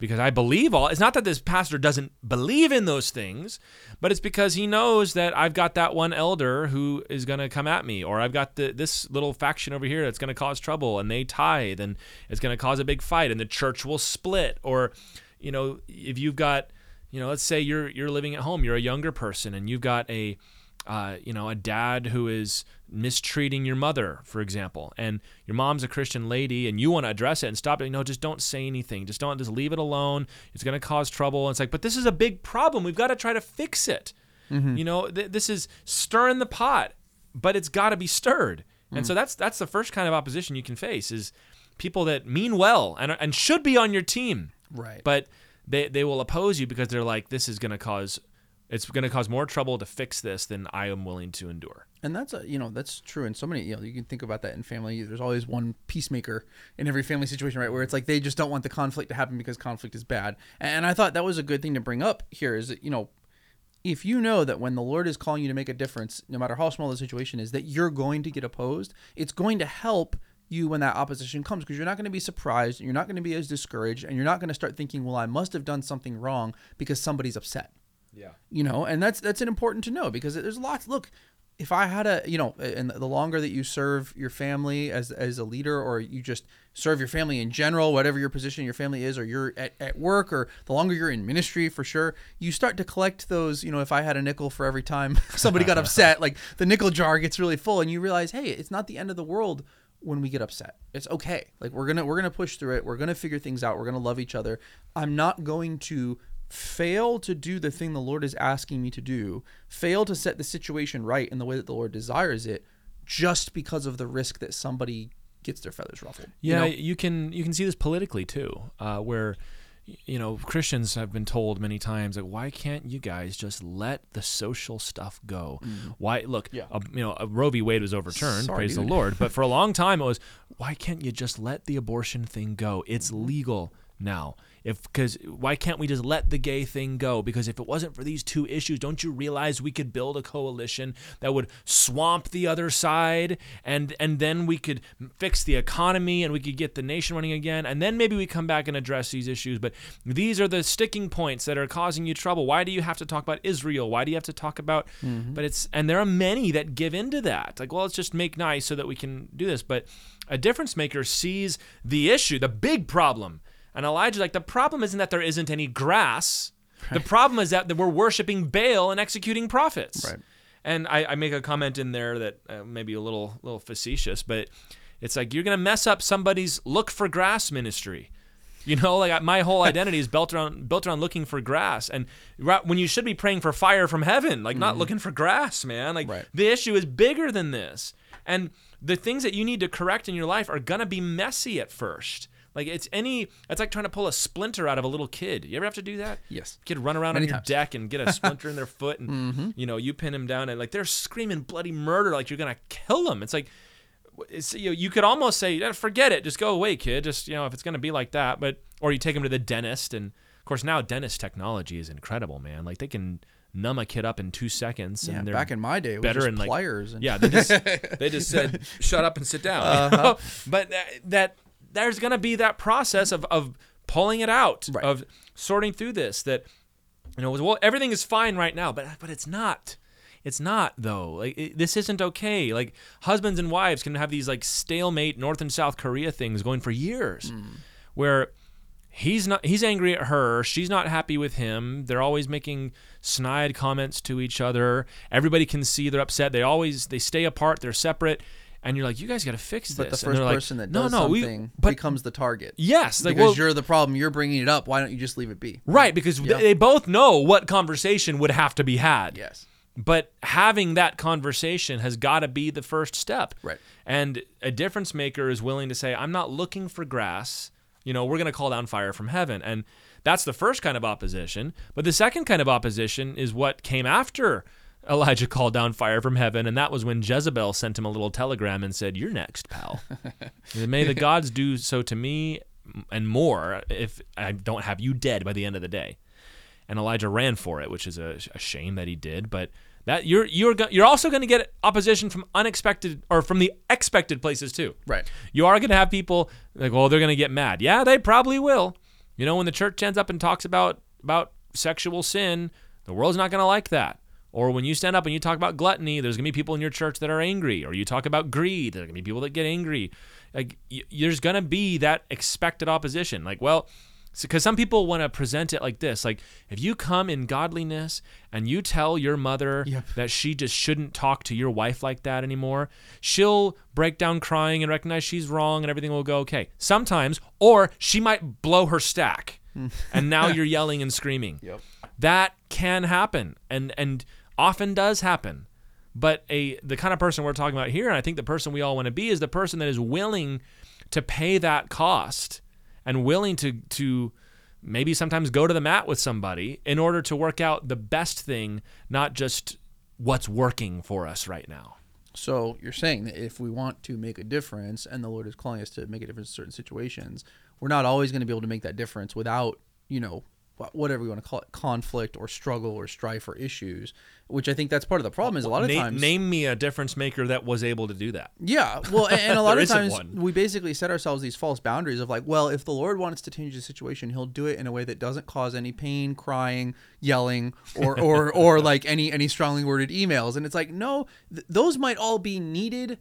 Speaker 1: because I believe all. It's not that this pastor doesn't believe in those things, but it's because he knows that I've got that one elder who is going to come at me, or I've got the, this little faction over here that's going to cause trouble, and they tithe, and it's going to cause a big fight, and the church will split. Or, you know, if you've got, you know, let's say you're you're living at home, you're a younger person, and you've got a uh, you know, a dad who is mistreating your mother, for example, and your mom's a Christian lady, and you want to address it and stop it. No, just don't say anything. Just don't. Just leave it alone. It's going to cause trouble. And it's like, but this is a big problem. We've got to try to fix it. Mm-hmm. You know, th- this is stirring the pot, but it's got to be stirred. Mm-hmm. And so mm. that's that's the first kind of opposition you can face is people that mean well and and should be on your team,
Speaker 2: right?
Speaker 1: But they they will oppose you because they're like, this is going to cause it's going to cause more trouble to fix this than I am willing to endure.
Speaker 2: And that's a you know that's true in so many you know you can think about that in family. There's always one peacemaker in every family situation, right? Where it's like they just don't want the conflict to happen because conflict is bad. And I thought that was a good thing to bring up here. Is that you know if you know that when the Lord is calling you to make a difference, no matter how small the situation is, that you're going to get opposed, it's going to help you when that opposition comes because you're not going to be surprised, you're not going to be as discouraged, and you're not going to start thinking, well, I must have done something wrong because somebody's upset.
Speaker 1: Yeah.
Speaker 2: You know, and that's that's important to know because there's lots. Look, if I had a, you know, and the longer that you serve your family as as a leader, or you just serve your family in general, whatever your position your family is, or you're at, at work, or the longer you're in ministry, for sure, you start to collect those. You know, if I had a nickel for every time somebody got upset, like the nickel jar gets really full, and you realize, hey, it's not the end of the world when we get upset. It's okay. Like we're gonna we're gonna push through it. We're gonna figure things out. We're gonna love each other. I'm not going to fail to do the thing the Lord is asking me to do, fail to set the situation right in the way that the Lord desires it, just because of the risk that somebody gets their feathers ruffled.
Speaker 1: Yeah, you, know? you can you can see this politically too, uh, where you know Christians have been told many times like, why can't you guys just let the social stuff go? Mm. Why look, yeah. uh, you know, Roe v. Wade was overturned, Sorry, praise dude. the Lord, but for a long time it was, why can't you just let the abortion thing go? It's legal now if because why can't we just let the gay thing go? Because if it wasn't for these two issues don't you realize we could build a coalition that would swamp the other side and and then we could fix the economy and we could get the nation running again? And then maybe we come back and address these issues. But these are the sticking points that are causing you trouble. Why do you have to talk about israel? Why do you have to talk about mm-hmm. but it's and there are many that give into that. Like well let's just make nice so that we can do this. But a difference maker sees the issue the big problem and Elijah's like, the problem isn't that there isn't any grass. Right. The problem is that we're worshiping Baal and executing prophets.
Speaker 2: Right.
Speaker 1: And I, I make a comment in there that uh, maybe a little little facetious, but it's like you're gonna mess up somebody's look for grass ministry. You know, like my whole identity is built around built around looking for grass, and when you should be praying for fire from heaven, like mm-hmm. not looking for grass, man. Like
Speaker 2: right.
Speaker 1: the issue is bigger than this, and the things that you need to correct in your life are gonna be messy at first. Like it's any, it's like trying to pull a splinter out of a little kid. You ever have to do that?
Speaker 2: Yes.
Speaker 1: Kid run around Many on your times. deck and get a splinter in their foot, and mm-hmm. you know you pin him down, and like they're screaming bloody murder, like you're gonna kill them. It's like it's, you, know, you could almost say, forget it, just go away, kid. Just you know, if it's going to be like that, but or you take them to the dentist, and of course now dentist technology is incredible, man. Like they can numb a kid up in two seconds.
Speaker 2: Yeah,
Speaker 1: and they're
Speaker 2: back in my day, it was better and pliers.
Speaker 1: And yeah, they just they just said, shut up and sit down. Uh-huh. but that, that there's going to be that process of of pulling it out, right. of sorting through this. That you know, well, everything is fine right now, but but it's not. It's not though. Like it, this isn't okay. Like husbands and wives can have these like stalemate North and South Korea things going for years, mm. where he's not he's angry at her, she's not happy with him. They're always making snide comments to each other. Everybody can see they're upset. They always they stay apart. They're separate. And you're like, you guys got to fix this.
Speaker 2: But the first person that does no, no, something we, but, becomes the target.
Speaker 1: Yes,
Speaker 2: like, because well, you're the problem. You're bringing it up. Why don't you just leave it be?
Speaker 1: Right, because yeah. they both know what conversation would have to be had.
Speaker 2: Yes.
Speaker 1: But having that conversation has got to be the first step.
Speaker 2: Right.
Speaker 1: And a difference maker is willing to say, I'm not looking for grass. You know, we're going to call down fire from heaven. And that's the first kind of opposition. But the second kind of opposition is what came after Elijah called down fire from heaven. And that was when Jezebel sent him a little telegram and said, You're next, pal. May the gods do so to me and more if I don't have you dead by the end of the day. And Elijah ran for it, which is a, a shame that he did. But that you're you're you're also going to get opposition from unexpected or from the expected places too.
Speaker 2: Right.
Speaker 1: You are going to have people like, well, they're going to get mad. Yeah, they probably will. You know, when the church ends up and talks about about sexual sin, the world's not going to like that. Or when you stand up and you talk about gluttony, there's going to be people in your church that are angry. Or you talk about greed, there's going to be people that get angry. Like y- there's going to be that expected opposition. Like, well, because some people want to present it like this like if you come in godliness and you tell your mother yep. that she just shouldn't talk to your wife like that anymore she'll break down crying and recognize she's wrong and everything will go okay sometimes or she might blow her stack hmm. and now you're yelling and screaming
Speaker 2: yep.
Speaker 1: that can happen and and often does happen but a the kind of person we're talking about here and i think the person we all want to be is the person that is willing to pay that cost and willing to to maybe sometimes go to the mat with somebody in order to work out the best thing, not just what's working for us right now.
Speaker 2: So you're saying that if we want to make a difference and the Lord is calling us to make a difference in certain situations, we're not always going to be able to make that difference without, you know, whatever you want to call it, conflict or struggle or strife or issues, which I think that's part of the problem is a lot of
Speaker 1: name,
Speaker 2: times.
Speaker 1: Name me a difference maker that was able to do that.
Speaker 2: Yeah, well, and, and a lot of times one. we basically set ourselves these false boundaries of like, well, if the Lord wants to change the situation, He'll do it in a way that doesn't cause any pain, crying, yelling, or or or like any any strongly worded emails. And it's like, no, th- those might all be needed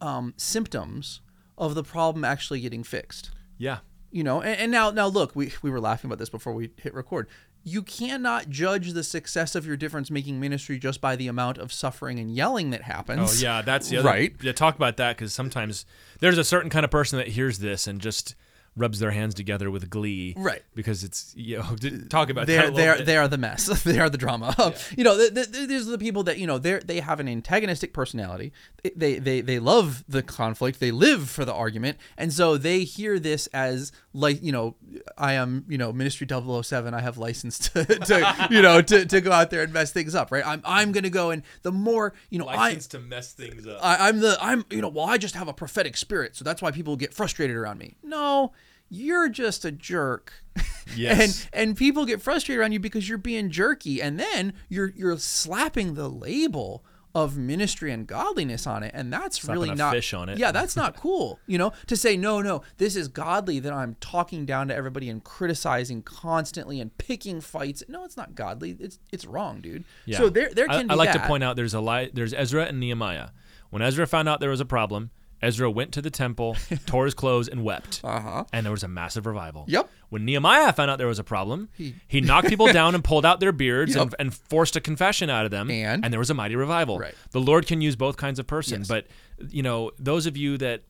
Speaker 2: um, symptoms of the problem actually getting fixed.
Speaker 1: Yeah
Speaker 2: you know and, and, now now look we, we were laughing about this before we hit record. You cannot judge the success of your difference making ministry just by the amount of suffering and yelling that happens.
Speaker 1: Oh yeah that's the other
Speaker 2: right?
Speaker 1: Yeah talk about that because sometimes there's a certain kind of person that hears this and just rubs their hands together with glee,
Speaker 2: right?
Speaker 1: Because it's you know talk about
Speaker 2: they're they are they are the mess, they are the drama. Yeah. you know, the, the, these are the people that you know they they have an antagonistic personality. They they they love the conflict. They live for the argument, and so they hear this as like you know I am you know Ministry 007. I have license to, to you know to, to go out there and mess things up, right? I'm I'm gonna go and the more you know
Speaker 1: license I, to mess things up.
Speaker 2: I, I'm the I'm you know well I just have a prophetic spirit, so that's why people get frustrated around me. No you're just a jerk.
Speaker 1: Yes.
Speaker 2: and and people get frustrated around you because you're being jerky and then you're you're slapping the label of ministry and godliness on it and that's
Speaker 1: Slapping
Speaker 2: really not
Speaker 1: fish on it.
Speaker 2: Yeah, that's not cool. You know, to say no, no, this is godly that I'm talking down to everybody and criticizing constantly and picking fights. No, it's not godly. It's it's wrong, dude.
Speaker 1: Yeah.
Speaker 2: So there there can
Speaker 1: I, I like
Speaker 2: that.
Speaker 1: to point out there's a lie there's Ezra and Nehemiah. When Ezra found out there was a problem, Ezra went to the temple, tore his clothes, and wept.
Speaker 2: Uh-huh.
Speaker 1: And there was a massive revival.
Speaker 2: Yep.
Speaker 1: When Nehemiah found out there was a problem, he, he knocked people down and pulled out their beards yep. and, and, forced a confession out of them.
Speaker 2: And,
Speaker 1: and there was a mighty revival.
Speaker 2: Right.
Speaker 1: The Lord can use both kinds of person.
Speaker 2: Yes.
Speaker 1: But, you know, those of you that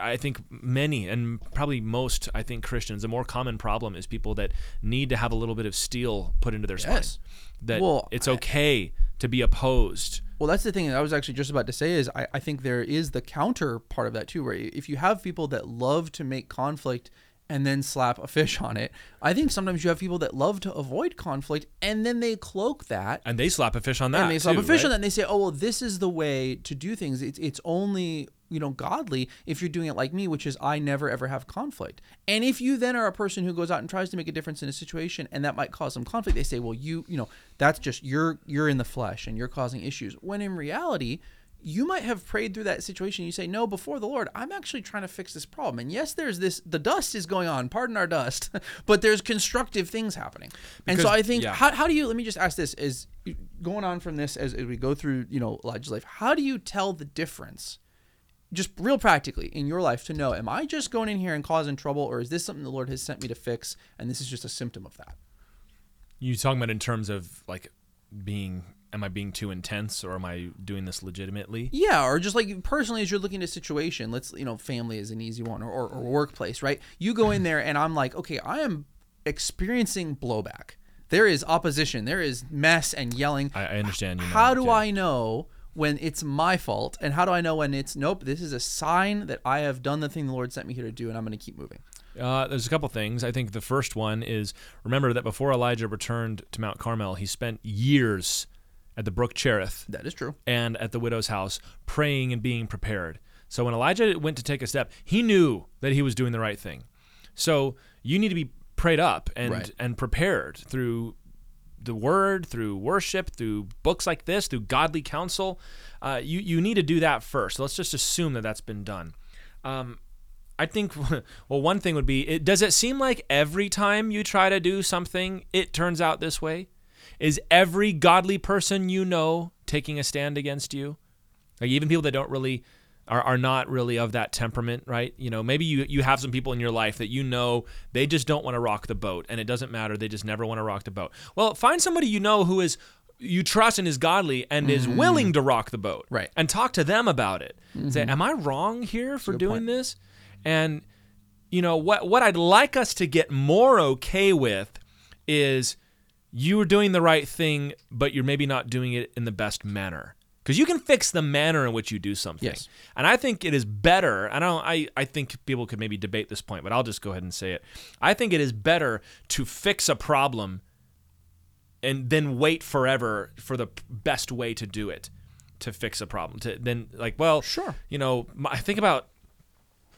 Speaker 1: I think many and probably most, I think Christians, the more common problem is people that need to have a little bit of steel put into their spine.
Speaker 2: Yes.
Speaker 1: That
Speaker 2: Well,
Speaker 1: it's okay to be opposed.
Speaker 2: Well, that's the thing I was actually just about to say is I, I think there is the counter part of that too, where if you have people that love to make conflict and then slap a fish on it, I think sometimes you have people that love to avoid conflict and then they cloak that
Speaker 1: And they slap a fish on that.
Speaker 2: and they slap
Speaker 1: too,
Speaker 2: a fish
Speaker 1: right?
Speaker 2: on that and they say, oh, well, this is the way to do things. It's, it's only, you know, godly if you're doing it like me, which is I never ever have conflict. And if you then are a person who goes out and tries to make a difference in a situation and that might cause some conflict, they say, well, you, you know, that's just you're you're in the flesh and you're causing issues. When in reality, you might have prayed through that situation. You say, no, before the Lord, I'm actually trying to fix this problem. And yes, there's this, the dust is going on, pardon our dust, but there's constructive things happening. and so I think,
Speaker 1: yeah.
Speaker 2: how, how do you, let me just ask this, is going on from this as, as we go through, you know, Elijah's life, how do you tell the difference? Just real practically in your life to know, am I just going in here and causing trouble, or is this something the Lord has sent me to fix, and this is just a symptom of that?
Speaker 1: You talking about in terms of like being am I being too intense or am I doing this legitimately?
Speaker 2: Yeah, or just like personally, as you're looking at a situation, let's you know, family is an easy one, or, or, or workplace, right? You go in there, and I'm like, okay, I am experiencing blowback. There is opposition. There is mess and yelling.
Speaker 1: I, I understand you.
Speaker 2: How do
Speaker 1: okay.
Speaker 2: I know when it's my fault, and how do I know when it's nope? This is a sign that I have done the thing the Lord sent me here to do, and I'm going to keep moving.
Speaker 1: Uh, there's a couple things. I think the first one is remember that before Elijah returned to Mount Carmel, he spent years at the brook Cherith
Speaker 2: That is true.
Speaker 1: and at the widow's house praying and being prepared. So when Elijah went to take a step, he knew that he was doing the right thing. So you need to be prayed up and
Speaker 2: Right.
Speaker 1: and prepared through the word, through worship, through books like this, through godly counsel. Uh, you you need to do that first. Let's just assume that that's been done. Um, I think well, one thing would be: it, does it seem like every time you try to do something, it turns out this way? Is every godly person you know taking a stand against you? Like even people that don't really are, are not really of that temperament, right? You know, maybe you you have some people in your life that you know they just don't want to rock the boat, and it doesn't matter; they just never want to rock the boat. Well, find somebody you know who is you trust and is godly and is mm. willing to rock the boat,
Speaker 2: Right.
Speaker 1: And talk to them about it. Say, mm-hmm. "Am I wrong here for
Speaker 2: good
Speaker 1: doing
Speaker 2: point.
Speaker 1: this?" And you know what what I'd like us to get more okay with is you are doing the right thing, but you're maybe not doing it in the best manner. Because you can fix the manner in which you do something.
Speaker 2: Yes.
Speaker 1: And I think it is better. I don't I, I think people could maybe debate this point, but I'll just go ahead and say it. I think it is better to fix a problem and then wait forever for the best way to do it to fix a problem. To then like, well,
Speaker 2: Sure.
Speaker 1: You know, I think about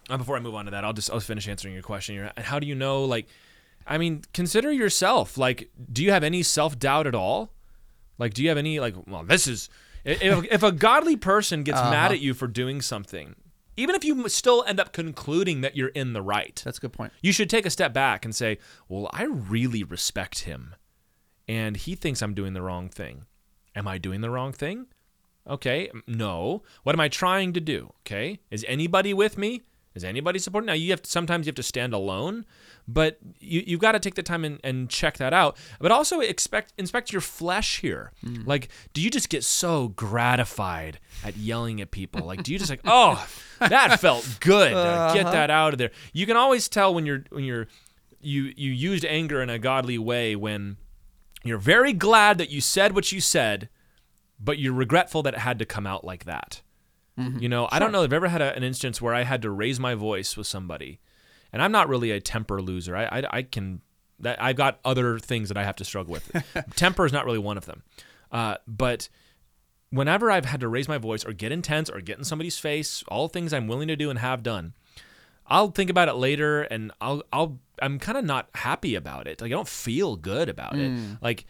Speaker 1: uh, before I move on to that, I'll just I'll finish answering your question. How do you know? Like, I mean, consider yourself. Like, do you have any self doubt at all? Like, do you have any like? Well, this is if if a godly person gets
Speaker 2: Uh-huh.
Speaker 1: mad at you for doing something, even if you still end up concluding that you're in the right,
Speaker 2: That's a good point.
Speaker 1: you should take a step back and say, "Well, I really respect him, and he thinks I'm doing the wrong thing. Am I doing the wrong thing? Okay, no. What am I trying to do? Okay, is anybody with me? Is anybody supporting? Now you have to, sometimes you have to stand alone, but you you've got to take the time and, and check that out. But also expect inspect your flesh here. Like, do you just get so gratified at yelling at people? Like, do you just like, oh, that felt good. Uh, Get that out of there. You can always tell when you're when you're you you used anger in a godly way when you're very glad that you said what you said, but you're regretful that it had to come out like that. You know, I don't know I've ever had a, an instance where I had to raise my voice with somebody, and I'm not really a temper loser. I I, I can that I've got other things that I have to struggle with. temper is not really one of them, uh, but whenever I've had to raise my voice or get intense or get in somebody's face, all things I'm willing to do and have done, I'll think about it later and I'll I'll I'm kind of not happy about it. Like I don't feel good about it. Like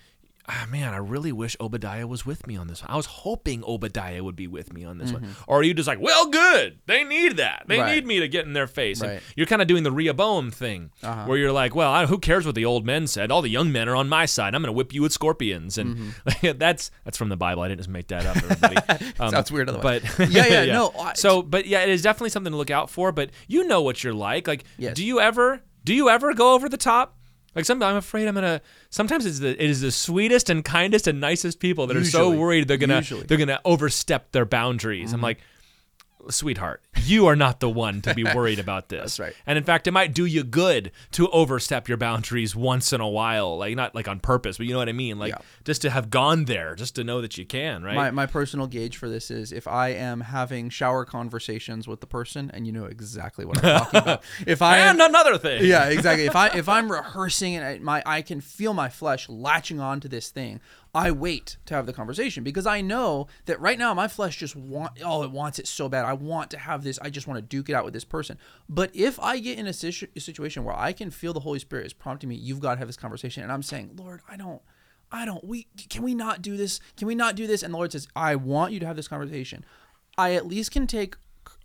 Speaker 1: ah, man, I really wish Obadiah was with me on this. one. I was hoping Obadiah would be with me on this one. Or are you just like, well, good. They need that. They
Speaker 2: Right.
Speaker 1: need me to get in their face. And you're kind of doing the Rehoboam thing,
Speaker 2: Uh-huh.
Speaker 1: where you're like, well, I, who cares what the old men said? All the young men are on my side. I'm going to whip you with scorpions, and that's that's from the Bible. I didn't just make that up, everybody. Um,
Speaker 2: Sounds weird otherwise.
Speaker 1: but
Speaker 2: Yeah, yeah, no, I-
Speaker 1: so, but yeah, it is definitely something to look out for. But you know what you're like. Like,
Speaker 2: Yes.
Speaker 1: do you ever do you ever go over the top? Like some, I'm afraid I'm gonna. Sometimes it's the it is the sweetest and kindest and nicest people that are so
Speaker 2: Usually.
Speaker 1: worried they're gonna
Speaker 2: Usually.
Speaker 1: they're gonna overstep their boundaries. I'm mm-hmm. like, sweetheart, you are not the one to be worried about this.
Speaker 2: That's right.
Speaker 1: And in fact, it might do you good to overstep your boundaries once in a while, like not like on purpose, but you know what I mean, like
Speaker 2: Yeah.
Speaker 1: just to have gone there, just to know that you can, right?
Speaker 2: My, my personal gauge for this is if I am having shower conversations with the person and you know exactly what I'm talking about. If I am,
Speaker 1: and another thing,
Speaker 2: yeah, exactly. If I if I'm rehearsing and I, my I can feel my flesh latching on to this thing, I wait to have the conversation because I know that right now my flesh just want oh it wants it so bad. I want to have this. I just want to duke it out with this person. But if I get in a, situ- a situation where I can feel the Holy Spirit is prompting me, you've got to have this conversation, and I'm saying, Lord, I don't. I don't. We can we not do this? Can we not do this? And the Lord says, I want you to have this conversation. I at least can take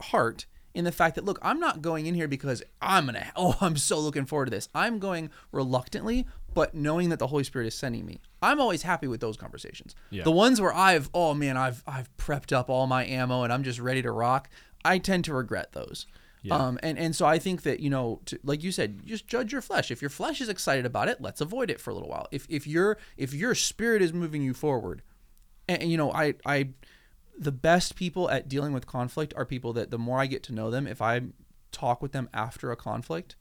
Speaker 2: heart in the fact that look, I'm not going in here because I'm gonna. Oh, I'm so looking forward to this. I'm going reluctantly, but knowing that the Holy Spirit is sending me. I'm always happy with those conversations.
Speaker 1: Yeah.
Speaker 2: The ones where I've, oh man, I've I've prepped up all my ammo and I'm just ready to rock. I tend to regret those.
Speaker 1: Yeah.
Speaker 2: Um, and, and so I think that, you know, to, like you said, just judge your flesh. If your flesh is excited about it, let's avoid it for a little while. If, if your, if your spirit is moving you forward and, and, you know, I, I, the best people at dealing with conflict are people that the more I get to know them, if I talk with them after a conflict,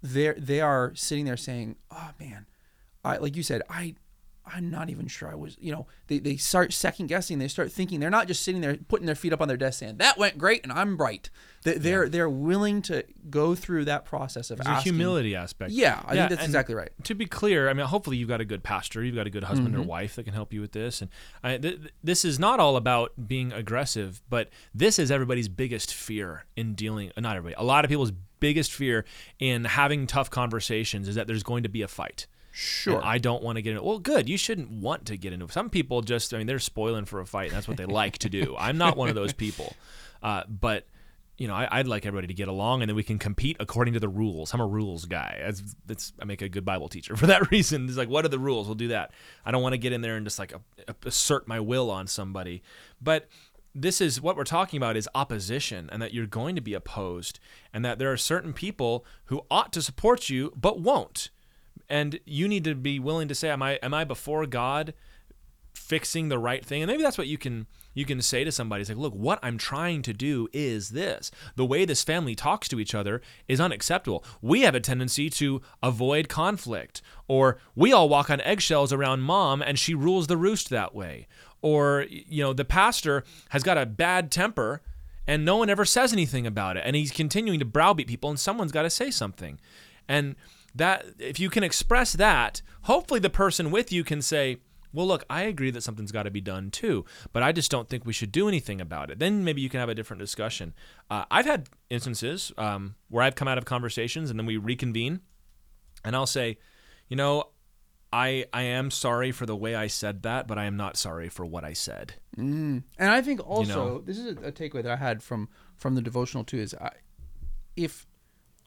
Speaker 2: they're, they are sitting there saying, oh man, I, like you said, I, I'm not even sure I was, you know, they, they start second guessing. They start thinking they're not just sitting there putting their feet up on their desk saying that went great and I'm right. They, they're they're willing to go through that process of asking.
Speaker 1: humility aspect.
Speaker 2: Yeah, I
Speaker 1: Yeah,
Speaker 2: think that's exactly right.
Speaker 1: to be clear, I mean, hopefully you've got a good pastor, you've got a good husband
Speaker 2: Mm-hmm.
Speaker 1: or wife that can help you with this. And I, th- th- this is not all about being aggressive, but this is everybody's biggest fear in dealing. Not everybody, a lot of people's biggest fear in having tough conversations is that there's going to be a fight.
Speaker 2: Sure.
Speaker 1: And I don't want to get into. Well, good. You shouldn't want to get into. Some people just. I mean, they're spoiling for a fight. And that's what they like to do. I'm not one of those people. Uh, but you know, I, I'd like everybody to get along, and then we can compete according to the rules. I'm a rules guy. That's, that's I make a good Bible teacher for that reason. It's like, what are the rules? We'll do that. I don't want to get in there and just like assert my will on somebody. But this is what we're talking about is opposition, and that you're going to be opposed, and that there are certain people who ought to support you but won't and you need to be willing to say am i am i before god fixing the right thing? And maybe that's what you can you can say to somebody. It's like look what i'm trying to do is this. The way this family talks to each other is unacceptable. We have a tendency to avoid conflict or we all walk on eggshells around mom and she rules the roost that way or you know the pastor has got a bad temper and no one ever says anything about it and he's continuing to browbeat people and someone's got to say something. And that if you can express that hopefully the person with you can say well look i agree that something's got to be done too but i just don't think we should do anything about it then maybe you can have a different discussion uh, i've had instances um, where i've come out of conversations and then we reconvene and i'll say you know I, I am sorry for the way I said that, but I am not sorry for what I said.
Speaker 2: And I think also
Speaker 1: know?
Speaker 2: this is a, a takeaway that I had from from the devotional too is I, if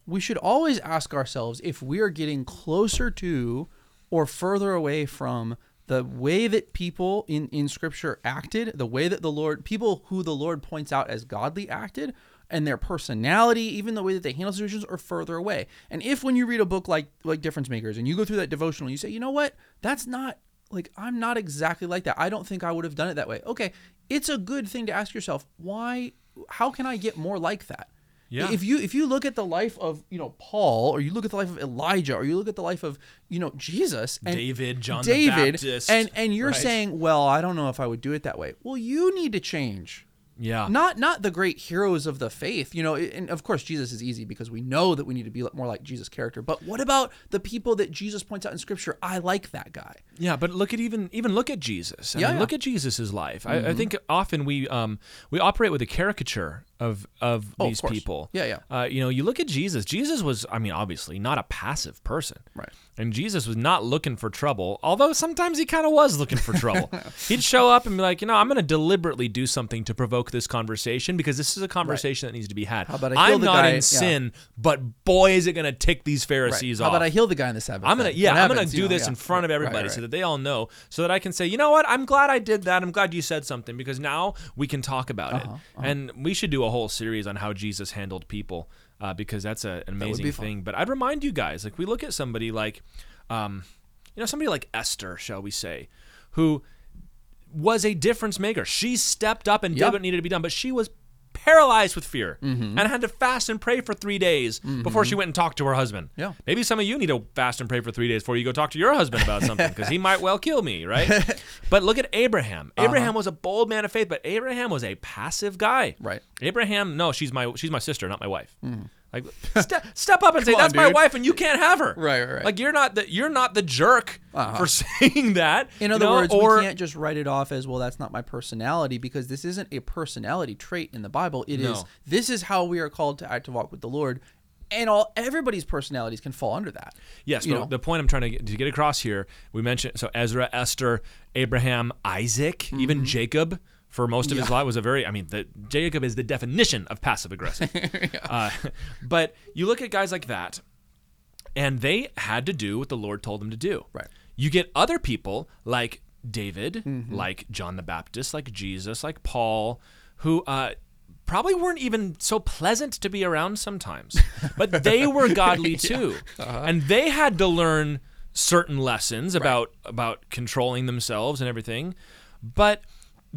Speaker 2: we should always ask ourselves if we are getting closer to or further away from the way that people in in scripture acted, the way that the Lord people who the Lord points out as godly acted and their personality, even the way that they handle situations are further away. And if when you read a book like like Difference Makers and you go through that devotional, you say, "You know what? That's not like I'm not exactly like that. I don't think I would have done it that way. Okay, it's a good thing to ask yourself, why how can I get more like that?
Speaker 1: Yeah.
Speaker 2: If you if you look at the life of, you know, Paul or you look at the life of Elijah or you look at the life of, you know, Jesus and
Speaker 1: David, John the
Speaker 2: David
Speaker 1: Baptist,
Speaker 2: and and you're
Speaker 1: right?
Speaker 2: saying, "Well, I don't know if I would do it that way." Well, you need to change
Speaker 1: Yeah.
Speaker 2: not not the great heroes of the faith you know and of course jesus is easy because we know that we need to be more like jesus character but what about the people that jesus points out in scripture i like that guy
Speaker 1: Yeah, but look at even even look at Jesus. I
Speaker 2: Yeah,
Speaker 1: mean,
Speaker 2: yeah.
Speaker 1: look at Jesus's life. I, I think often we um we operate with a caricature of of
Speaker 2: Oh,
Speaker 1: these
Speaker 2: course.
Speaker 1: people.
Speaker 2: Yeah, yeah.
Speaker 1: Uh, you know, you look at Jesus. Jesus was, I mean, obviously not a passive person.
Speaker 2: Right.
Speaker 1: And Jesus was not looking for trouble, although sometimes he kind of was looking for trouble. He'd show up and be like, you know, I'm going to deliberately do something to provoke this conversation because this is a conversation that needs to be had.
Speaker 2: How about I heal
Speaker 1: I'm
Speaker 2: the
Speaker 1: not
Speaker 2: guy-
Speaker 1: in
Speaker 2: yeah.
Speaker 1: sin, but boy, is it going to tick these
Speaker 2: right.
Speaker 1: Pharisees
Speaker 2: how
Speaker 1: off.
Speaker 2: How about i heal the guy in the sabbath
Speaker 1: I'm gonna yeah, I'm gonna do
Speaker 2: you know?
Speaker 1: this
Speaker 2: Yeah.
Speaker 1: in front of everybody
Speaker 2: right,
Speaker 1: so that they all know, so that I can say, you know what, I'm glad I did that. I'm glad you said something because now we can talk about
Speaker 2: Uh-huh,
Speaker 1: it. And we should do a whole series on how Jesus handled people uh, because that's a, an amazing
Speaker 2: fun.
Speaker 1: thing. But I'd remind you guys, like we look at somebody like um, you know, somebody like Esther, shall we say, who was a difference maker. She stepped up and did
Speaker 2: Yep.
Speaker 1: what needed to be done, but she was paralyzed with fear
Speaker 2: Mm-hmm.
Speaker 1: and had to fast and pray for three days before she went and talked to her husband.
Speaker 2: Yeah.
Speaker 1: Maybe some of you need to fast and pray for three days before you go talk to your husband about something because he might well kill me, right? but look at Abraham.
Speaker 2: Uh-huh.
Speaker 1: Abraham was a bold man of faith, but Abraham was a passive guy.
Speaker 2: Right.
Speaker 1: Abraham, no, she's my she's my sister, not my wife. Like step step up and say.
Speaker 2: On,
Speaker 1: that's my wife and you can't have her.
Speaker 2: Right, right, right.
Speaker 1: Like you're not the you're not the jerk for saying that.
Speaker 2: In
Speaker 1: you
Speaker 2: other
Speaker 1: know,
Speaker 2: words,
Speaker 1: or
Speaker 2: we can't just write it off as well. That's not my personality because this isn't a personality trait in the Bible. It is
Speaker 1: No.
Speaker 2: this is how we are called to act to walk with the Lord, and all everybody's personalities can fall under that.
Speaker 1: Yes,
Speaker 2: you
Speaker 1: but
Speaker 2: know?
Speaker 1: the point I'm trying to get, to get across here, we mentioned so Ezra, Esther, Abraham, Isaac,
Speaker 2: Mm-hmm.
Speaker 1: even Jacob for most of his life was a very I mean, the Jacob is the definition of passive aggressive. uh, but you look at guys like that, and they had to do what the Lord told them to do.
Speaker 2: Right.
Speaker 1: You get other people like David,
Speaker 2: Mm-hmm.
Speaker 1: like John the Baptist, like Jesus, like Paul, who uh, probably weren't even so pleasant to be around sometimes, but they were godly too,
Speaker 2: Uh-huh.
Speaker 1: and they had to learn certain lessons about about controlling themselves and everything. But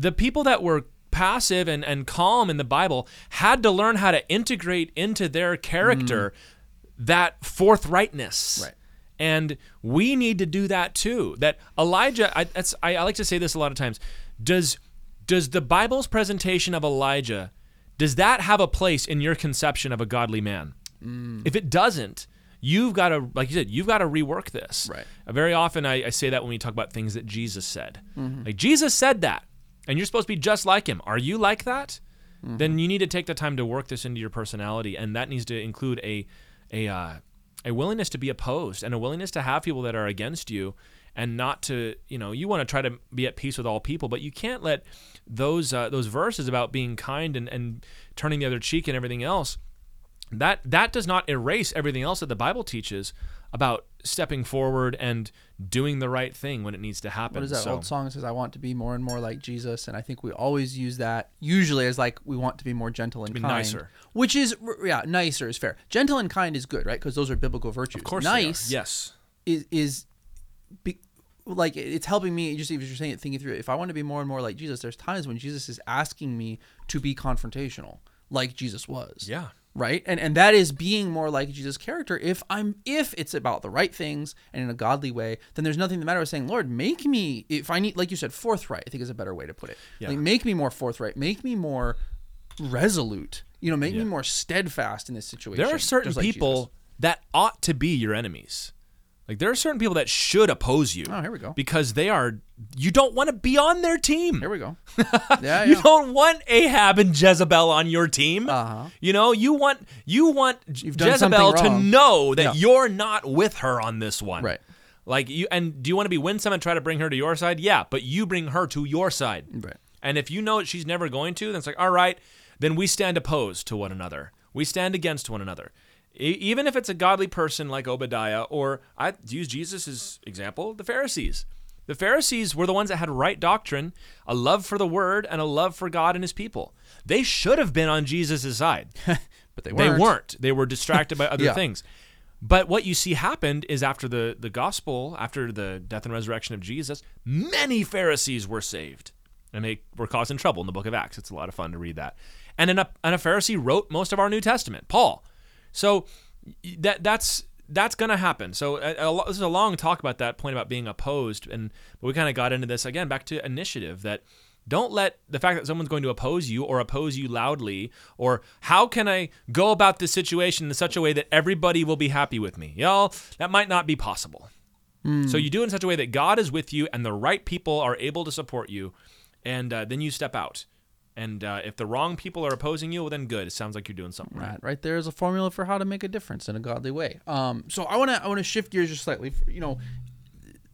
Speaker 1: the people that were passive and, and calm in the Bible had to learn how to integrate into their character mm. that forthrightness.
Speaker 2: Right.
Speaker 1: And we need to do that too. That Elijah, I, that's, I, I like to say this a lot of times. Does does the Bible's presentation of Elijah does that have a place in your conception of a godly man? Mm. If it doesn't, you've got to, like you said, you've got to rework this.
Speaker 2: Right.
Speaker 1: Very often, I, I say that when we talk about things that Jesus said. Mm-hmm. Like Jesus said that, and you're supposed to be just like him. Are you like that? Then you need to take the time to work this into your personality, and that needs to include a a uh, a willingness to be opposed and a willingness to have people that are against you and not to you know you want to try to be at peace with all people but you can't let those uh, those verses about being kind and, and turning the other cheek and everything else that that does not erase everything else that the bible teaches about stepping forward and doing the right thing when it needs to happen
Speaker 2: What is that
Speaker 1: So-
Speaker 2: old song that says, I want to be more and more like Jesus? And I think we always use that usually as like, we want to be more gentle and
Speaker 1: be
Speaker 2: kind.
Speaker 1: nicer.
Speaker 2: Which is, yeah, nicer is fair. Gentle and kind is good, right? Because those are biblical virtues.
Speaker 1: of course
Speaker 2: nice
Speaker 1: yes
Speaker 2: is, is be, like, it's helping me, just even if you're saying it, thinking through it. If I want to be more and more like Jesus, there's times when Jesus is asking me to be confrontational, like Jesus was
Speaker 1: yeah
Speaker 2: right? And and that is being more like jesus character. If i'm if it's about the right things and in a godly way then there's nothing the matter with saying lord make me if i need like you said forthright i think is a better way to put it.
Speaker 1: Yeah.
Speaker 2: like make me more forthright make me more resolute you know make me more steadfast in this situation
Speaker 1: there are certain
Speaker 2: like
Speaker 1: people
Speaker 2: Jesus.
Speaker 1: that ought to be your enemies like there are certain people that should oppose you
Speaker 2: Oh, here we go.
Speaker 1: because they are you don't want to be on their team
Speaker 2: here we go yeah
Speaker 1: You
Speaker 2: yeah
Speaker 1: don't want Ahab and Jezebel on your team.
Speaker 2: Uh-huh.
Speaker 1: You know, you want you want
Speaker 2: You've
Speaker 1: Jezebel to know that
Speaker 2: Yeah.
Speaker 1: you're not with her on this one.
Speaker 2: Right.
Speaker 1: Like you and do you want to be winsome and try to bring her to your side? Yeah, but you bring her to your side.
Speaker 2: Right.
Speaker 1: And if you know that she's never going to, then it's like, all right, then we stand opposed to one another. We stand against one another. Even if it's a godly person like Obadiah, or I use Jesus example, the Pharisees. The Pharisees were the ones that had right doctrine, a love for the word, and a love for God and his people. They should have been on Jesus' side.
Speaker 2: but they
Speaker 1: They
Speaker 2: weren't They
Speaker 1: weren't. They were distracted by other
Speaker 2: Yeah.
Speaker 1: things. But what you see happened is after the, the gospel, after the death and resurrection of Jesus, many Pharisees were saved. And they were causing trouble in the book of Acts. It's a lot of fun to read that. And, an, and a Pharisee wrote most of our New Testament, Paul. So that that's that's going to happen. So a, a, this is a long talk about that point about being opposed, and we kind of got into this again back to initiative that don't let the fact that someone's going to oppose you or oppose you loudly or how can I go about this situation in such a way that everybody will be happy with me. Y'all, that might not be possible. So you do it in such a way that God is with you and the right people are able to support you, and uh, then you step out. And uh, if the wrong people are opposing you, well, then good. It sounds like you're doing something right.
Speaker 2: Right, right there is a formula for how to make a difference in a godly way. Um, so I want to I want to shift gears just slightly. You know,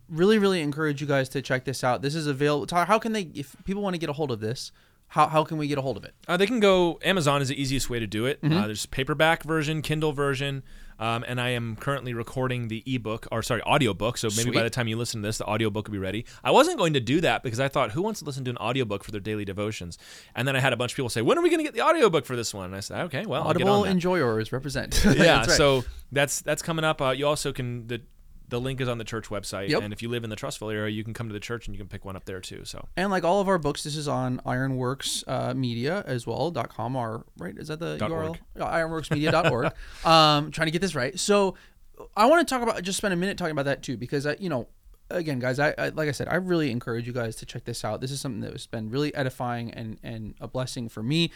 Speaker 2: really really encourage you guys to check this out. This is available. Tyler, How can they if people want to get a hold of this? How how can we get a hold of it?
Speaker 1: Uh, they can go. Amazon is the easiest way to do it.
Speaker 2: Mm-hmm.
Speaker 1: Uh, there's paperback version, Kindle version, um, and I am currently recording the ebook, or sorry, audiobook. So maybe by the time you listen to this, the audiobook will be ready. I wasn't going to do that because I thought, who wants to listen to an audiobook for their daily devotions? And then I had a bunch of people say, when are we going to get the audiobook for this one? And I said, okay, well, I'll get
Speaker 2: Audible
Speaker 1: on that.
Speaker 2: enjoyers represent.
Speaker 1: yeah,
Speaker 2: That's right.
Speaker 1: so that's that's coming up. Uh, you also can the the link is on the church website.
Speaker 2: Yep.
Speaker 1: And if you live in the Trussville area, you can come to the church and you can pick one up there too. So
Speaker 2: And like all of our books, this is on IronWorks uh, Media as well dot com. Or right, is that the
Speaker 1: Dot
Speaker 2: URL?
Speaker 1: org.
Speaker 2: Ironworksmedia.org. um, trying to get this right. So I want to talk about just spend a minute talking about that too, because I, you know, again, guys, I, I like I said, I really encourage you guys to check this out. This is something that has been really edifying and and a blessing for me.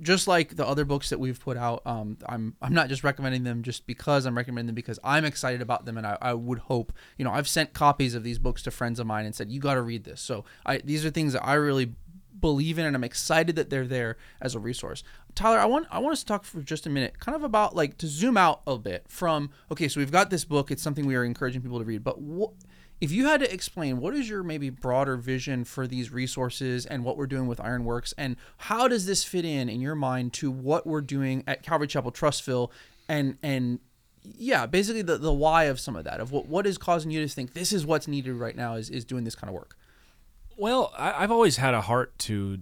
Speaker 2: Just like the other books that we've put out, um, I'm I'm not just recommending them just because I'm recommending them because I'm excited about them, and I, I would hope you know I've sent copies of these books to friends of mine and said you got to read this. So I these are things that I really believe in and I'm excited that they're there as a resource. Tyler, I want I want us to talk for just a minute kind of about like to zoom out a bit from okay, so we've got this book, it's something we are encouraging people to read, but what if you had to explain what is your maybe broader vision for these resources and what we're doing with IronWorks and how does this fit in in your mind to what we're doing at Calvary Chapel Trussville and and yeah, basically the, the why of some of that of what what is causing you to think this is what's needed right now is, is doing this kind of work.
Speaker 1: Well, I, I've always had a heart to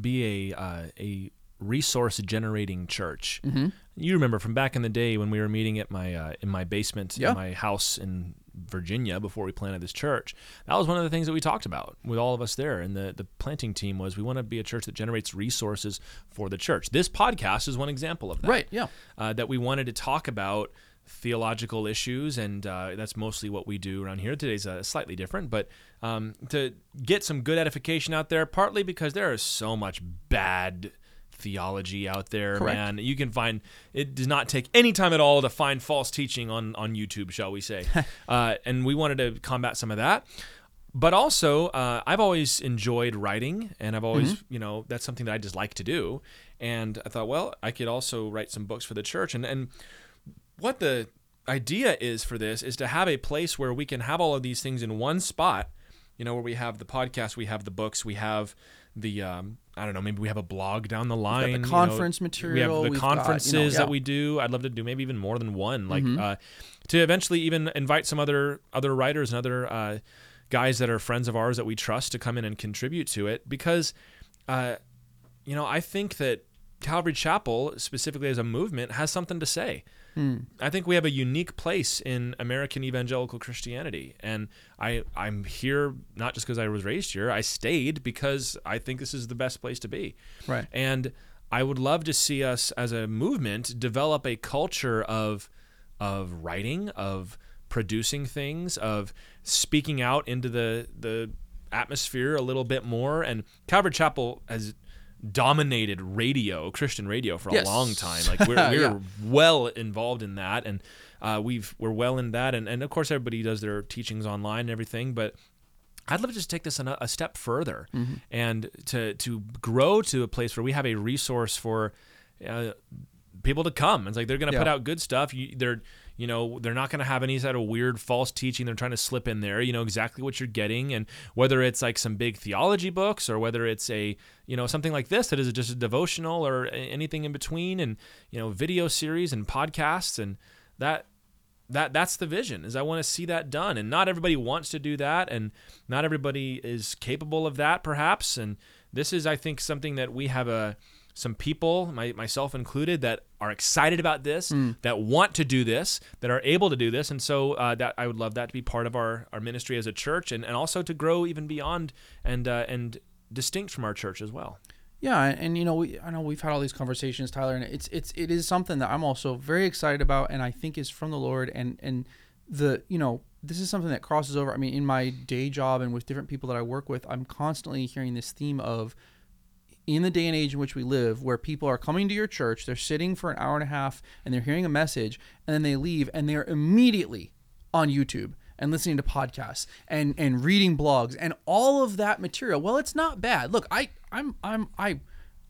Speaker 1: be a uh, a resource generating church. Mm-hmm. You remember from back in the day when we were meeting at my uh, in my basement
Speaker 2: Yeah.
Speaker 1: in my house in Virginia before we planted this church. That was one of the things that we talked about with all of us there. And the the planting team was we want to be a church that generates resources for the church. This podcast is one example of that.
Speaker 2: Right, yeah.
Speaker 1: Uh, that we wanted to talk about theological issues, and uh, that's mostly what we do around here. Today's uh, slightly different, but um, to get some good edification out there, partly because there is so much bad theology out there,
Speaker 2: Correct.
Speaker 1: man. You can find it does not take any time at all to find false teaching on on YouTube, shall we say? uh, and we wanted to combat some of that. But also, uh, I've always enjoyed writing, and I've always,
Speaker 2: Mm-hmm.
Speaker 1: you know, that's something that I just like to do. And I thought, well, I could also write some books for the church, and and what the idea is for this is to have a place where we can have all of these things in one spot you know where we have the podcast we have the books we have the um, i don't know maybe we have a blog down the line you know,
Speaker 2: conference
Speaker 1: we
Speaker 2: material,
Speaker 1: have the
Speaker 2: we've got, you know,
Speaker 1: conferences
Speaker 2: yeah. Mm-hmm.
Speaker 1: that we do i'd love to do maybe even more than one like uh, to eventually even invite some other other writers and other uh, guys that are friends of ours that we trust to come in and contribute to it because uh, you know i think that calvary chapel specifically as a movement has something to say Hmm. I think we have a unique place in American evangelical Christianity, and I I'm here not just because I was raised here. I stayed because I think this is the best place to be.
Speaker 2: Right.
Speaker 1: And I would love to see us as a movement develop a culture of of writing, of producing things, of speaking out into the the atmosphere a little bit more. And Calvary Chapel has dominated radio, Christian radio, for a
Speaker 2: Yes.
Speaker 1: long time. Like we're, we're
Speaker 2: Yeah.
Speaker 1: well involved in that, and uh, we've we're well in that, and and of course everybody does their teachings online and everything, but. I'd love to just take this a, a step further
Speaker 2: Mm-hmm.
Speaker 1: and to to grow to a place where we have a resource for uh, people to come. It's like they're going to put out good stuff. You, they're you know they're not going to have any sort of weird false teaching. They're trying to slip in there. You know exactly what you're getting, and whether it's like some big theology books or whether it's a you know something like this that is just a devotional or anything in between, and you know video series and podcasts and that that that's the vision is i want to see that done. And not everybody wants to do that and not everybody is capable of that perhaps. And this is i think something that we have a some people my, myself included that are excited about this that want to do this that are able to do this. And so uh, that i would love that to be part of our, our ministry as a church and, and also to grow even beyond and uh, and distinct from our church as well.
Speaker 2: Yeah, and, and you know, we I know we've had all these conversations, Tyler, and it's it's it is something that I'm also very excited about, and I think is from the Lord, and and the you know this is something that crosses over. I mean, in my day job and with different people that I work with, I'm constantly hearing this theme of in the day and age in which we live, where people are coming to your church, they're sitting for an hour and a half, and they're hearing a message, and then they leave, and they're immediately on YouTube and listening to podcasts and and reading blogs and all of that material. Well, it's not bad. Look, I I'm I'm I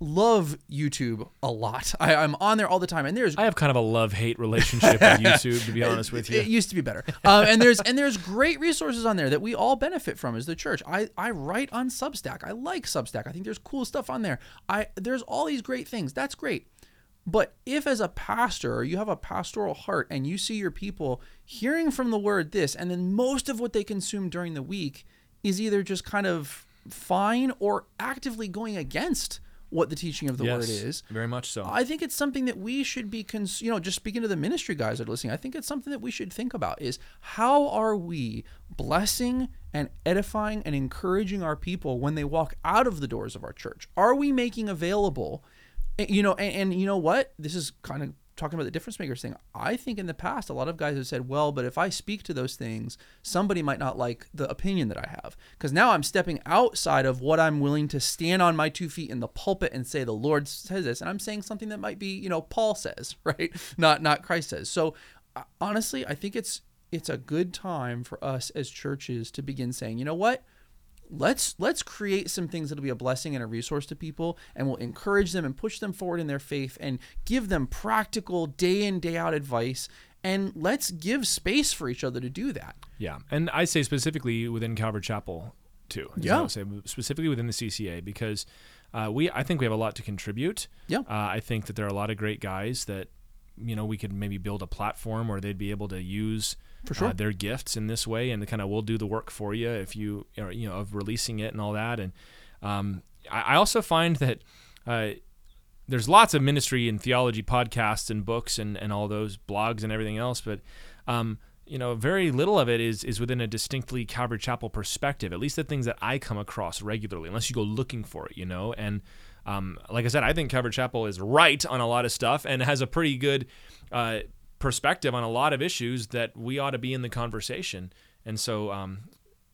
Speaker 2: love YouTube a lot. I, I'm on there all the time, and there's
Speaker 1: i have kind of a love-hate relationship with youtube to be honest with you
Speaker 2: it used to be better. Um, and there's and there's great resources on there that we all benefit from as the church. I, I write on Substack. I like Substack. I think there's cool stuff on there. I there's all these great things. That's great. But if as a pastor you have a pastoral heart and you see your people hearing from the word this, and then most of what they consume during the week is either just kind of fine or actively going against what the teaching of the
Speaker 1: yes,
Speaker 2: word is.
Speaker 1: Very much so.
Speaker 2: I think it's something that we should be, cons- you know, just speaking to the ministry guys that are listening, I think it's something that we should think about is how are we blessing and edifying and encouraging our people when they walk out of the doors of our church? Are we making available, eh, you know, and, and you know what? This is kind of talking about the difference makers thing, I think in the past a lot of guys have said, well, but if I speak to those things, somebody might not like the opinion that I have. Because now I'm stepping outside of what I'm willing to stand on my two feet in the pulpit and say the Lord says this, and I'm saying something that might be, you know, Paul says, right? Not not Christ says. So uh, honestly, I think it's it's a good time for us as churches to begin saying, you know what? Let's let's create some things that'll be a blessing and a resource to people and will encourage them and push them forward in their faith and give them practical day in day out advice. And let's give space for each other to do that.
Speaker 1: Yeah. And i say specifically within calvary chapel too
Speaker 2: yeah.
Speaker 1: I say specifically within the cca because uh, we i think we have a lot to contribute.
Speaker 2: Yeah.
Speaker 1: Uh, i think that there are a lot of great guys that you know we could maybe build a platform where they'd be able to use
Speaker 2: for sure.
Speaker 1: uh, their gifts in this way and kind of we'll do the work for you if you are you know of releasing it and all that. And um, I, I, also find that uh, there's lots of ministry and theology podcasts and books and, and all those blogs and everything else but um, you know very little of it is is within a distinctly Calvary Chapel perspective at least the things that I come across regularly unless you go looking for it you know? And um, like I said I think Calvary Chapel is right on a lot of stuff and has a pretty good uh, perspective on a lot of issues that we ought to be in the conversation. And so um,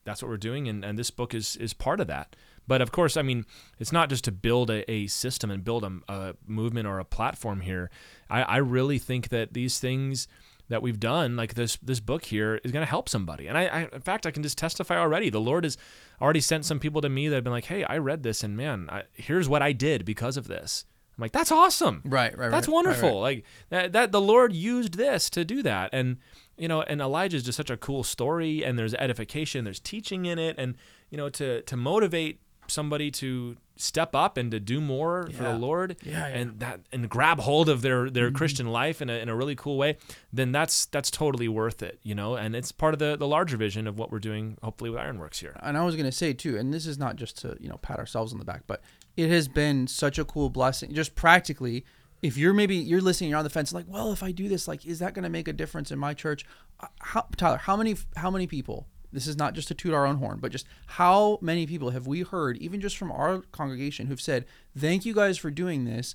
Speaker 1: that's what we're doing, and, and this book is is part of that. But of course, I mean, it's not just to build a, a system and build a, a, movement or a platform here. I, I really think that these things that we've done, like this this book here, is going to help somebody. And I, I, in fact, I can just testify already. The Lord has already sent some people to me that have been like, "Hey, I read this, and man, I, here's what I did because of this." I'm like, that's awesome.
Speaker 2: Right, right,
Speaker 1: That's
Speaker 2: right,
Speaker 1: wonderful.
Speaker 2: right, right.
Speaker 1: Like that, that the Lord used this to do that. And you know, and Elijah is just such a cool story and there's edification, there's teaching in it and you know, to to motivate somebody to step up and to do more for the Lord
Speaker 2: Yeah, yeah.
Speaker 1: and that and grab hold of their their
Speaker 2: Mm-hmm.
Speaker 1: Christian life in a, in a really cool way, then that's that's totally worth it, you know, and it's part of the the larger vision of what we're doing hopefully with IronWorks here.
Speaker 2: and I was going to say too, and this is not just to you know pat ourselves on the back, but it has been such a cool blessing, just practically. If you're maybe you're listening, you're on the fence, like, well, if I do this, like, is that going to make a difference in my church? Uh, How, Tyler, how many how many people? This is not just to toot our own horn, but just how many people have we heard, even just from our congregation, who've said, "Thank you guys for doing this.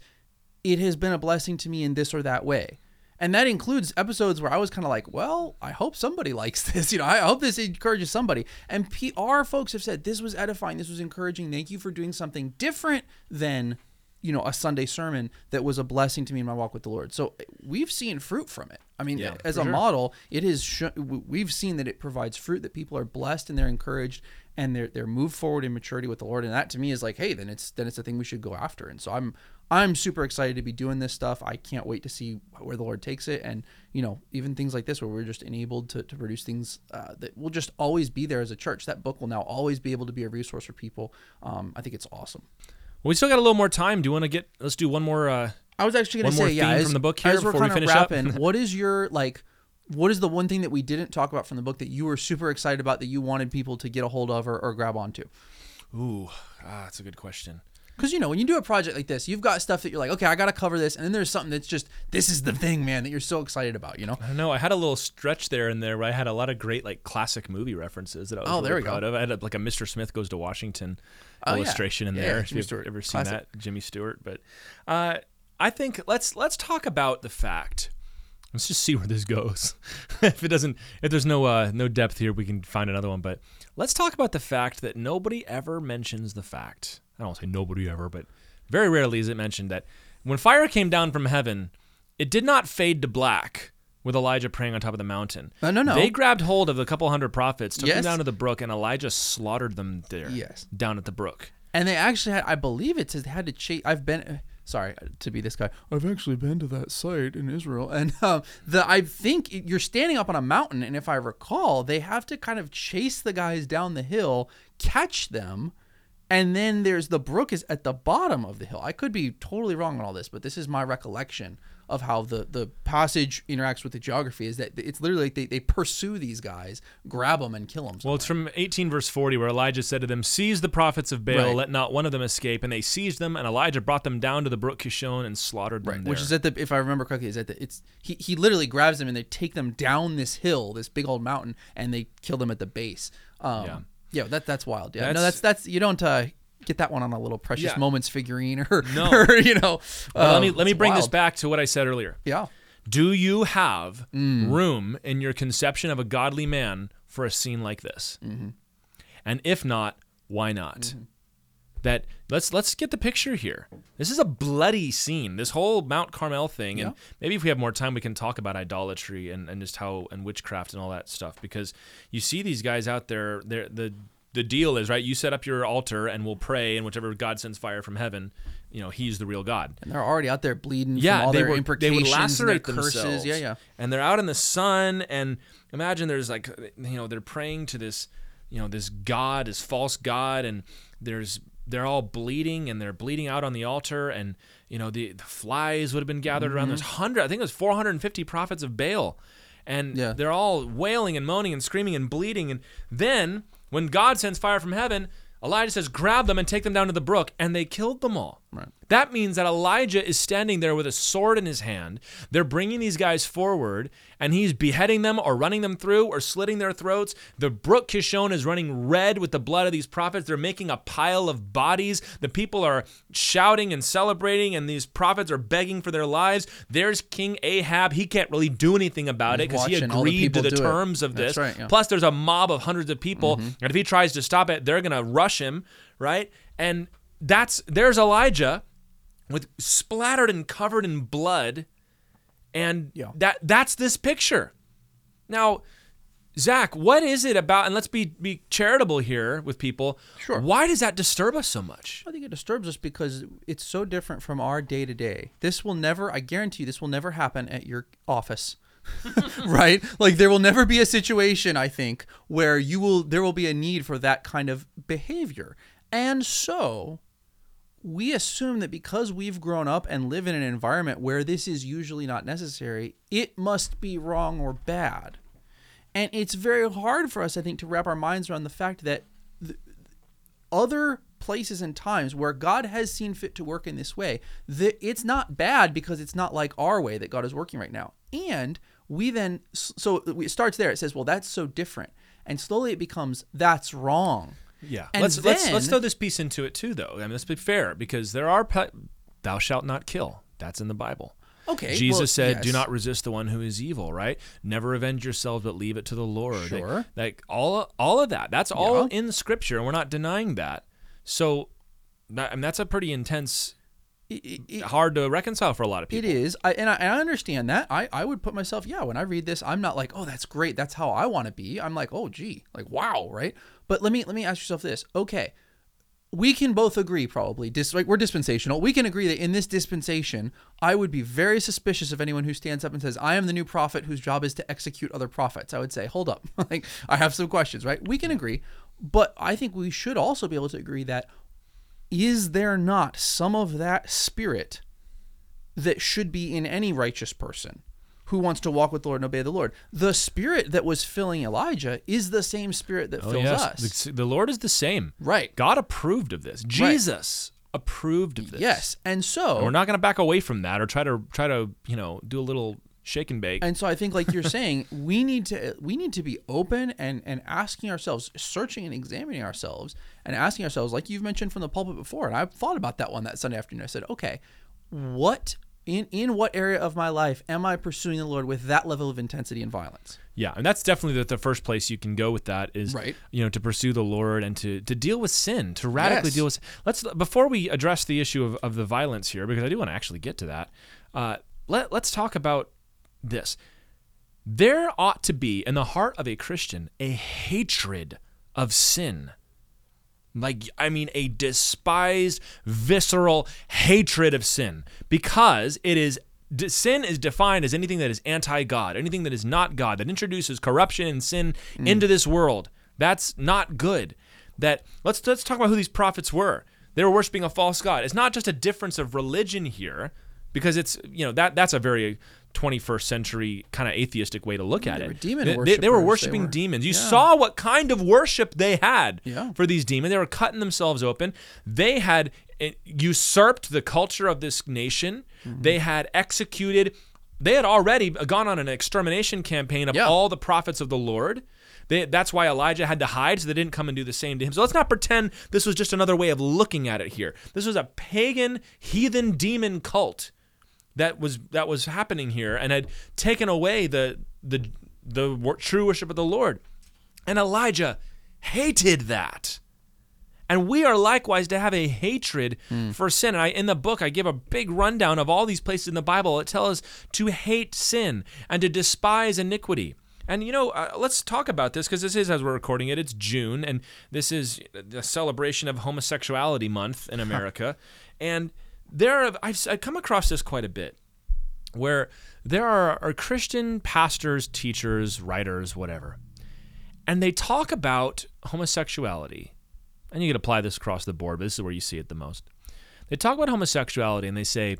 Speaker 2: It has been a blessing to me in this or that way." And that includes episodes where I was kind of like, well, I hope somebody likes this. You know, I hope this encourages somebody. And PR folks have said this was edifying, this was encouraging. Thank you for doing something different than, you know, a Sunday sermon that was a blessing to me in my walk with the Lord. So eh, we've seen fruit from it. I mean,
Speaker 1: Yeah,
Speaker 2: eh,
Speaker 1: as
Speaker 2: a
Speaker 1: sure.
Speaker 2: model, it is sh- we've seen that it provides fruit that people are blessed and they're encouraged and they're they're moved forward in maturity with the Lord. And that to me is like, hey, then it's then it's a thing we should go after. And so I'm I'm super excited to be doing this stuff. I can't wait to see where the Lord takes it. And, you know, even things like this where we're just enabled to, to produce things uh, that will just always be there as a church. That book will now always be able to be a resource for people. Um, I think it's awesome.
Speaker 1: Well, we still got a little more time. Do you want to get let's do one more uh
Speaker 2: I was actually going to say, yeah, as,
Speaker 1: from the book here
Speaker 2: as we're
Speaker 1: before we
Speaker 2: kind of
Speaker 1: finish up?
Speaker 2: wrapping, what is your, like, what is the one thing that we didn't talk about from the book that you were super excited about that you wanted people to get a hold of or, or grab onto?
Speaker 1: Ooh, ah, that's a good question.
Speaker 2: Because you know, when you do a project like this, you've got stuff that you're like, okay, I got to cover this, and then there's something that's just this is the thing, man, that you're so excited about. You know?
Speaker 1: I know. I had a little stretch there and there where I had a lot of great like classic movie references that I was
Speaker 2: Oh,
Speaker 1: really
Speaker 2: there we go.
Speaker 1: proud of. I had a, like a Mr. Smith goes to Washington
Speaker 2: Oh, yeah.
Speaker 1: illustration in there.
Speaker 2: yeah,
Speaker 1: If you've ever seen
Speaker 2: Classic.
Speaker 1: that, Jimmy Stewart. But uh, I think let's let's talk about the fact. Let's just see where this goes. if it doesn't, if there's no uh, no depth here, we can find another one. But let's talk about the fact that nobody ever mentions the fact. I don't want to say nobody ever, but very rarely is it mentioned that when fire came down from heaven, it did not fade to black with Elijah praying on top of the mountain.
Speaker 2: Uh, no, no.
Speaker 1: They grabbed hold of a couple hundred prophets, took them down to the brook, and Elijah slaughtered them there.
Speaker 2: Yes.
Speaker 1: Down at the brook.
Speaker 2: And they actually had, I believe it says they had to chase. I've been, sorry to be this guy. I've actually been to that site in Israel, and um, the I think you're standing up on a mountain, and if I recall, they have to kind of chase the guys down the hill, catch them, and then there's the brook is at the bottom of the hill. I could be totally wrong on all this, but this is my recollection of how the the passage interacts with the geography is that it's literally like they, they pursue these guys, grab them, and kill them.
Speaker 1: Well, it's from 18 verse 40 where Elijah said to them, "Seize the prophets of Baal,
Speaker 2: Right.
Speaker 1: let not one of them escape." And they seized them, and Elijah brought them down to the brook Kishon and slaughtered them
Speaker 2: Right,
Speaker 1: there.
Speaker 2: which is at the if I remember correctly is at the it's he he literally grabs them and they take them down this hill, this big old mountain, and they kill them at the base. Um,
Speaker 1: Yeah.
Speaker 2: yeah, that that's wild. Yeah, no,
Speaker 1: That's-
Speaker 2: that's that's you don't uh, get that one on a little precious
Speaker 1: Yeah.
Speaker 2: moments figurine or,
Speaker 1: No.
Speaker 2: or you know.
Speaker 1: Well, let
Speaker 2: um,
Speaker 1: me let me bring this back to what I said earlier.
Speaker 2: Yeah,
Speaker 1: Do you have
Speaker 2: Mm.
Speaker 1: room in your conception of a godly man for a scene like this?
Speaker 2: Mm-hmm.
Speaker 1: And if not, why not? That let's let's get the picture here. This is a bloody scene. This whole Mount Carmel thing, and maybe if we have more time, we can talk about idolatry and, and just how and witchcraft and all that stuff. Because you see these guys out there. They're, the the deal is right. You set up your altar and we'll pray, and whichever God sends fire from heaven, you know He's the real God.
Speaker 2: and they're already out there bleeding
Speaker 1: Yeah,
Speaker 2: from all
Speaker 1: they
Speaker 2: their
Speaker 1: would, they
Speaker 2: imprecations,
Speaker 1: would
Speaker 2: and
Speaker 1: lacerate
Speaker 2: curses.
Speaker 1: themselves.
Speaker 2: Yeah, yeah.
Speaker 1: And they're out in the sun, and imagine there's like, you know, they're praying to this, you know, this god, this false god, and there's they're all bleeding, and they're bleeding out on the altar, and you know the, the flies would have been gathered around.
Speaker 2: Mm-hmm.
Speaker 1: There's hundred, I think it was 450 prophets of Baal, and
Speaker 2: Yeah.
Speaker 1: they're all wailing and moaning and screaming and bleeding, and then when God sends fire from heaven. Elijah says, grab them and take them down to the brook, and they killed them all.
Speaker 2: Right.
Speaker 1: That means that Elijah is standing there with a sword in his hand. They're bringing these guys forward, and he's beheading them or running them through or slitting their throats. The brook Kishon is running red with the blood of these prophets. They're making a pile of bodies. The people are shouting and celebrating, and these prophets are begging for their lives. There's King Ahab. He can't really do anything about it because he
Speaker 2: all the
Speaker 1: agreed to the
Speaker 2: do it.
Speaker 1: terms of
Speaker 2: That's
Speaker 1: this.
Speaker 2: right, yeah.
Speaker 1: Plus, there's a mob of hundreds of people, mm-hmm. and if he tries to stop it, they're gonna rush him, right? And that's there's Elijah with splattered and covered in blood, and
Speaker 2: Yeah.
Speaker 1: that that's this picture. Now, Zach, what is it about? And let's be be charitable here with people.
Speaker 2: Sure.
Speaker 1: Why does that disturb us so much?
Speaker 2: I think it disturbs us because it's so different from our day to day. This will never, I guarantee you, this will never happen at your office. right? Like there will never be a situation, I think, where you will there will be a need for that kind of behavior. And so we assume that because we've grown up and live in an environment where this is usually not necessary, it must be wrong or bad. And it's very hard for us, I think, to wrap our minds around the fact that other places and times where God has seen fit to work in this way, it's not bad because it's not like our way that God is working right now. And we then, so it starts there. It says, well, that's so different. And slowly it becomes, that's wrong.
Speaker 1: Yeah.
Speaker 2: And
Speaker 1: let's let's let's throw this piece into it too, though. I mean, let's be fair because there are pe- thou shalt not kill. That's in the Bible.
Speaker 2: Okay.
Speaker 1: Jesus
Speaker 2: well,
Speaker 1: said, "Do not resist the one who is evil." Right? Never avenge yourselves, but leave it to the Lord. Like-
Speaker 2: Sure.
Speaker 1: Like, all all of that. That's all
Speaker 2: Yeah.
Speaker 1: in Scripture, and we're not denying that. So, I mean, that's a pretty intense,
Speaker 2: it- it-
Speaker 1: hard to reconcile for a lot of people.
Speaker 2: It is, I, and, I, and I understand that. I, I would put myself, yeah. When I read this, I'm not like, oh, that's great. That's how I want to be. I'm like, oh, gee, like wow, right? But let me let me ask yourself this. Okay, we can both agree, probably. Dis, like we're dispensational. We can agree that in this dispensation, I would be very suspicious of anyone who stands up and says, "I am the new prophet whose job is to execute other prophets." I would say, hold up, like I have some questions, right? We can agree, but I think we should also be able to agree that is there not some of that spirit that should be in any righteous person who wants to walk with the Lord and obey the Lord. The spirit that was filling Elijah is the same spirit that
Speaker 1: Oh
Speaker 2: fills
Speaker 1: yes,
Speaker 2: us.
Speaker 1: The, the Lord is the same.
Speaker 2: Right.
Speaker 1: God approved of this. Jesus approved of this.
Speaker 2: Yes. And so
Speaker 1: And we're not going to back away from that or try to try to you know do a little shake and bake.
Speaker 2: and so I think like you're saying, we need to we need to be open and and asking ourselves, searching and examining ourselves and asking ourselves, like you've mentioned from the pulpit before, and I've thought about that one that Sunday afternoon. I said, okay, what in in what area of my life am I pursuing the Lord with that level of intensity and violence?
Speaker 1: Yeah, and that's definitely the, the first place you can go with that is
Speaker 2: Right.
Speaker 1: you know to pursue the Lord and to to deal with sin, to radically
Speaker 2: Yes.
Speaker 1: deal with. Let's before we address the issue of, of the violence here because I do want to actually get to that. Uh, let let's talk about this. There ought to be in the heart of a Christian a hatred of sin. Like, I mean, a despised, visceral hatred of sin because it is. Sin is defined as anything that is anti God, anything that is not God, that introduces corruption and sin hmm. into this world. That's not good. That let's let's talk about who these prophets were. They were worshiping a false god. It's not just a difference of religion here. because it's you know that that's a very 21st century kind of atheistic way to look at
Speaker 2: They
Speaker 1: it.
Speaker 2: were demon
Speaker 1: they, they, they were
Speaker 2: They
Speaker 1: worshiping
Speaker 2: were-
Speaker 1: demons. You
Speaker 2: yeah.
Speaker 1: saw what kind of worship they had
Speaker 2: Yeah.
Speaker 1: for these demons. They were cutting themselves open. They had eh, usurped the culture of this nation.
Speaker 2: Mm-hmm.
Speaker 1: They had executed. They had already gone on an extermination campaign of
Speaker 2: Yeah.
Speaker 1: all the prophets of the Lord. They, that's why Elijah had to hide, so they didn't come and do the same to him. So let's not pretend this was just another way of looking at it here. This was a pagan, heathen, demon cult that was that was happening here and had taken away the the the true worship of the Lord. And Elijah hated that. And we are likewise to have a hatred for sin. And I, in the book, I give a big rundown of all these places in the Bible that tell us to hate sin and to despise iniquity. And you know, uh, let's talk about this because this is, as we're recording it, it's June, and this is the celebration of Homosexuality Month in America. and there, I've, I've come across this quite a bit where there are, are Christian pastors, teachers, writers, whatever, and they talk about homosexuality. And you can apply this across the board, but this is where you see it the most. They talk about homosexuality and they say,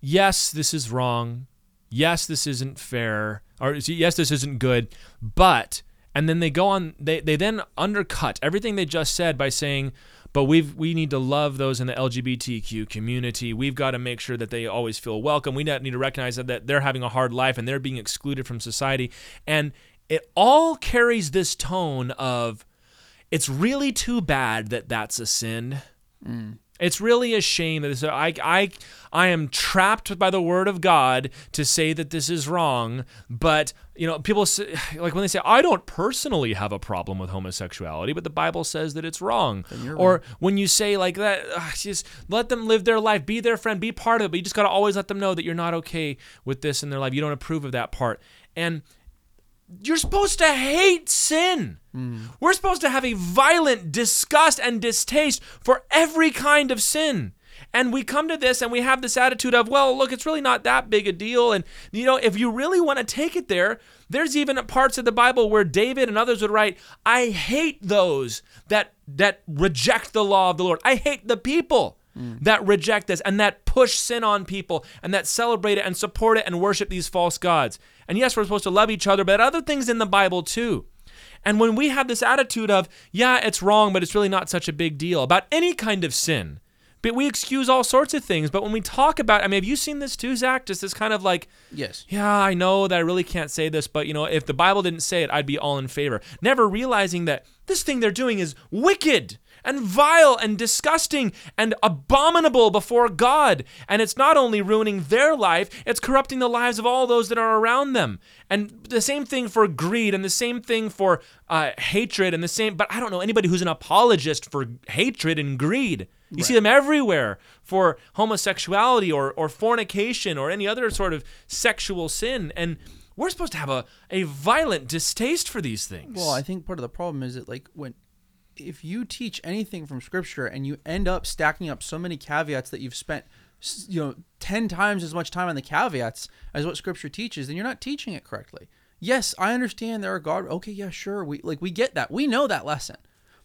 Speaker 1: yes, this is wrong. Yes, this isn't fair. Or yes, this isn't good. But, and then they go on, they, they then undercut everything they just said by saying, but we've we need to love those in the LGBTQ community. We've got to make sure that they always feel welcome. We need to recognize that, that they're having a hard life and they're being excluded from society. And it all carries this tone of it's really too bad that that's a sin. Mm. It's really a shame that this, I, I, I am trapped by the word of God to say that this is wrong. But, you know, people say, like when they say, I don't personally have a problem with homosexuality, but the Bible says that it's wrong. Or when you say like that, ugh, just let them live their life, be their friend, be part of it. But you just got to always let them know that you're not okay with this in their life. You don't approve of that part. And you're supposed to hate sin. Hmm. We're supposed to have a violent disgust and distaste for every kind of sin. And we come to this and we have this attitude of, well, look, it's really not that big a deal. And, you know, if you really want to take it there, there's even parts of the Bible where David and others would write, I hate those that that reject the law of the Lord. I hate the people Mm. that reject this and that push sin on people and that celebrate it and support it and worship these false gods. And yes, we're supposed to love each other, but other things in the Bible too. And when we have this attitude of, yeah, it's wrong, but it's really not such a big deal about any kind of sin, but we excuse all sorts of things. But when we talk about, I mean, have you seen this too, Zach? Just this kind of like,
Speaker 2: Yes.
Speaker 1: yeah, I know that I really can't say this, but you know, if the Bible didn't say it, I'd be all in favor. Never realizing that this thing they're doing is wicked and vile and disgusting and abominable before God. And it's not only ruining their life, it's corrupting the lives of all those that are around them. And the same thing for greed and the same thing for uh, hatred and the same, but I don't know anybody who's an apologist for hatred and greed. You see them everywhere for homosexuality or, or fornication or any other sort of sexual sin. And we're supposed to have a, a violent distaste for these things.
Speaker 2: Well, I think part of the problem is that like when if you teach anything from scripture and you end up stacking up so many caveats that you've spent you know 10 times as much time on the caveats as what scripture teaches then you're not teaching it correctly. Yes, I understand there are God okay, yeah, sure. We like we get that. We know that lesson.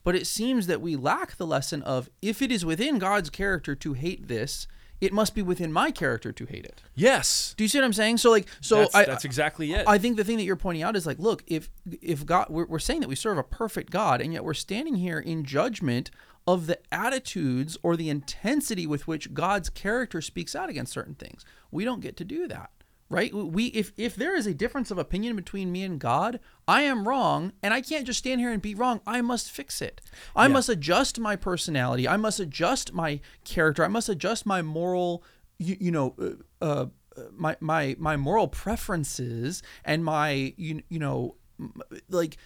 Speaker 2: But it seems that we lack the lesson of if it is within God's character to hate this, it must be within my character to hate it.
Speaker 1: yes.
Speaker 2: Do you see what I'm saying? So like so
Speaker 1: that's,
Speaker 2: I
Speaker 1: that's exactly it.
Speaker 2: I think the thing that you're pointing out is like, look, if if God, we're, we're saying that we serve a perfect God, and yet we're standing here in judgment of the attitudes or the intensity with which God's character speaks out against certain things. We don't get to do that, right? We if if there is a difference of opinion between me and God, I am wrong, and I can't just stand here and be wrong. I must fix it. I must adjust my personality. I must adjust my character. I must adjust my moral, you, you know. Uh, uh, my my my moral preferences and my you, you know like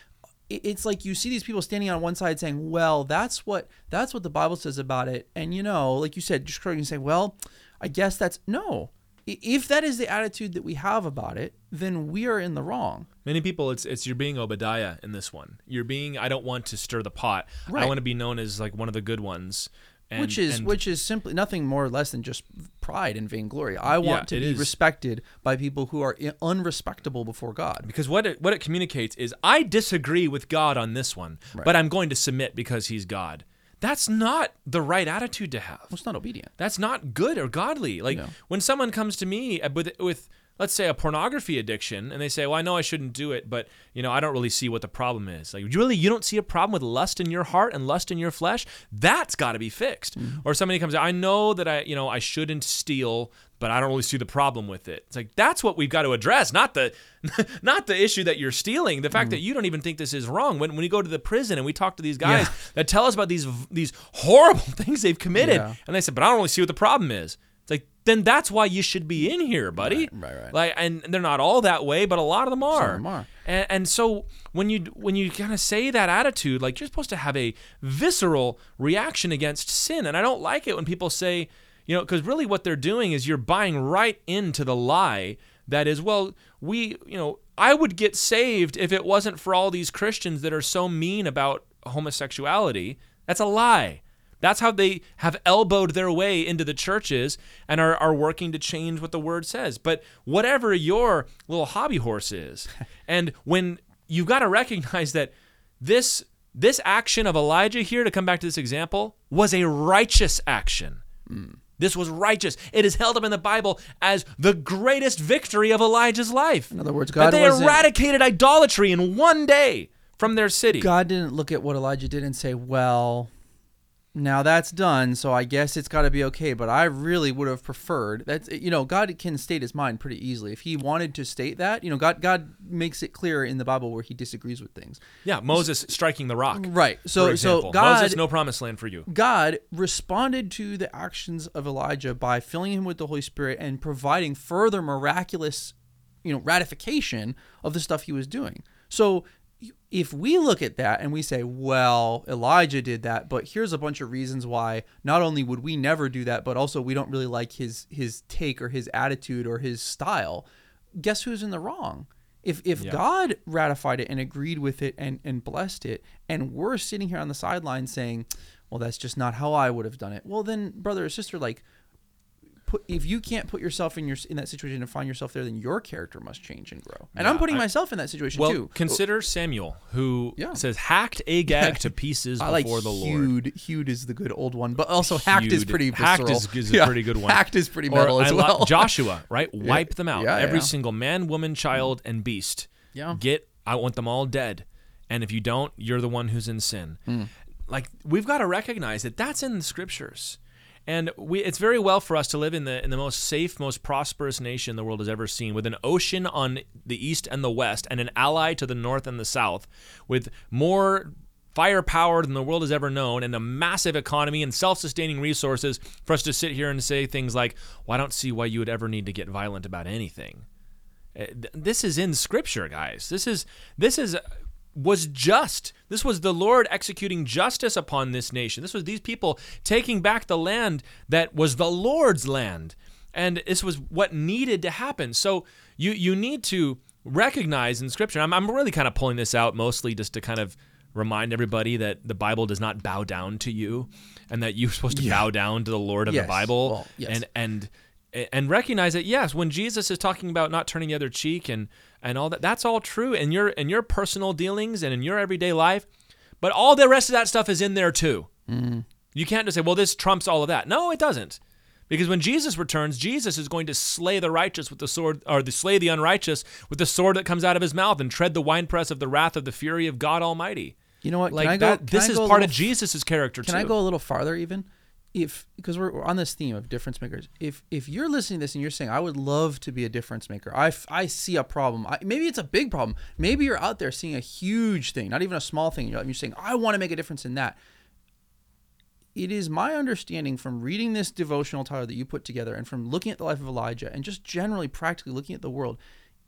Speaker 2: it's like you see these people standing on one side saying well that's what that's what the bible says about it and you know like you said just correctly say well i guess that's no if that is the attitude that we have about it then we are in the wrong
Speaker 1: Many people, it's it's you're being Obadiah in this one. You're being. I don't want to stir the pot. I want to be known as like one of the good ones. And,
Speaker 2: which is
Speaker 1: and-
Speaker 2: which is simply nothing more or less than just pride and vainglory i want
Speaker 1: Yeah,
Speaker 2: to be
Speaker 1: is.
Speaker 2: respected by people who are unrespectable before god
Speaker 1: because what it what it communicates is I disagree with God on this one, but I'm going to submit because He's God. That's not the right attitude to have.
Speaker 2: Well, it's not obedient.
Speaker 1: That's not good or godly. Like
Speaker 2: No.
Speaker 1: when someone comes to me uh, with with let's say a pornography addiction and they say, "Well, I know I shouldn't do it, but you know, I don't really see what the problem is." Like, really you don't see a problem with lust in your heart and lust in your flesh? That's got to be fixed. Mm-hmm. Or somebody comes, "I know that I, you know, I shouldn't steal, but I don't really see the problem with it." It's like that's what we've got to address, not the not the issue that you're stealing, the fact mm-hmm. that you don't even think this is wrong. When when we go to the prison and we talk to these guys
Speaker 2: Yeah.
Speaker 1: that tell us about these these horrible things they've committed,
Speaker 2: Yeah.
Speaker 1: and they said, "But I don't really see what the problem is." Then that's why you should be in here, buddy.
Speaker 2: Right, right, right.
Speaker 1: Like, and they're not all that way, but a lot of them are.
Speaker 2: them are.
Speaker 1: And, and so when you when you kind of say that attitude, like you're supposed to have a visceral reaction against sin, and I don't like it when people say, you know, because really what they're doing is you're buying right into the lie that is, well, we, you know, I would get saved if it wasn't for all these Christians that are so mean about homosexuality. That's a lie. That's how they have elbowed their way into the churches and are, are working to change what the word says. But whatever your little hobby horse is, and when you've got to recognize that this this action of Elijah here, to come back to this example, was a righteous action. Mm. This was righteous. It is held up in the Bible as the greatest victory of Elijah's life.
Speaker 2: In other words,
Speaker 1: that
Speaker 2: God
Speaker 1: they
Speaker 2: wasn't-
Speaker 1: eradicated idolatry in one day from their city.
Speaker 2: God didn't look at what Elijah did and say, "Well, now that's done, so I guess it's got to be okay." But I really would have preferred that. Eh, you know, God can state His mind pretty easily. If He wanted to state that, you know, God God makes it clear in the Bible where He disagrees with things.
Speaker 1: Yeah, Moses striking the rock.
Speaker 2: Right. So so. God
Speaker 1: Moses, no promised land for you.
Speaker 2: God responded to the actions of Elijah by filling him with the Holy Spirit and providing further miraculous, you know, ratification of the stuff he was doing. So if we look at that and we say, well, Elijah did that, but here's a bunch of reasons why not only would we never do that, but also we don't really like his his take or his attitude or his style, guess who's in the wrong? If if
Speaker 1: Yeah.
Speaker 2: God ratified it and agreed with it and and blessed it, and we're sitting here on the sidelines saying, "Well, that's just not how I would have done it." Well, then, brother or sister, like, put if you can't put yourself in your in that situation and find yourself there, then your character must change and grow. And I'm putting
Speaker 1: I-
Speaker 2: myself in that situation
Speaker 1: Well,
Speaker 2: too.
Speaker 1: consider Samuel, who
Speaker 2: Yeah.
Speaker 1: says, hacked Agag to pieces
Speaker 2: I like
Speaker 1: before the Lord.
Speaker 2: hewed. Hewed is the good old one, but also hacked is pretty
Speaker 1: Hacked
Speaker 2: visceral.
Speaker 1: is- is a pretty good one.
Speaker 2: Hacked is pretty
Speaker 1: Or
Speaker 2: as well.
Speaker 1: Joshua, right? Wipe them out.
Speaker 2: Yeah,
Speaker 1: Every
Speaker 2: yeah.
Speaker 1: single man, woman, child, and beast.
Speaker 2: Yeah.
Speaker 1: Get, I want them all dead. And if you don't, you're the one who's in sin.
Speaker 2: Hmm.
Speaker 1: Like, we've got to recognize that that's in the scriptures. And we, it's very well for us to live in the in the most safe, most prosperous nation the world has ever seen, with an ocean on the east and the west, and an ally to the north and the south, with more firepower than the world has ever known, and a massive economy and self-sustaining resources for us to sit here and say things like, "Well, I don't see why you would ever need to get violent about anything." Uh, This is in Scripture, guys. This is this is was just. This was the Lord executing justice upon this nation. This was these people taking back the land that was the Lord's land. And this was what needed to happen. So you you need to recognize in scripture. I'm, I'm really kind of pulling this out mostly just to kind of remind everybody that the Bible does not bow down to you and that you're supposed to bow down to the Lord of
Speaker 2: Yes.
Speaker 1: the Bible
Speaker 2: Well, yes.
Speaker 1: and and and recognize that yes when jesus is talking about not turning the other cheek and and all that that's all true in your in your personal dealings and in your everyday life but all the rest of that stuff is in there too. Mm. You can't just say well this trumps all of that. No it doesn't. Because when jesus returns jesus is going to slay the righteous with the sword or the slay the unrighteous with the sword that comes out of his mouth and tread the winepress of the wrath of the fury of god almighty.
Speaker 2: You know what?
Speaker 1: like
Speaker 2: can I go,
Speaker 1: that
Speaker 2: can
Speaker 1: this is part of jesus' character
Speaker 2: Can
Speaker 1: too.
Speaker 2: I go a little farther even? If because we're, we're on this theme of difference makers. If if you're listening to this and you're saying I would love to be a difference maker. i, I see a problem. I, maybe it's a big problem. Maybe you're out there seeing a huge thing, not even a small thing. You're, you're saying I want to make a difference in that. It is my understanding from reading this devotional title that you put together and from looking at the life of Elijah and just generally practically looking at the world,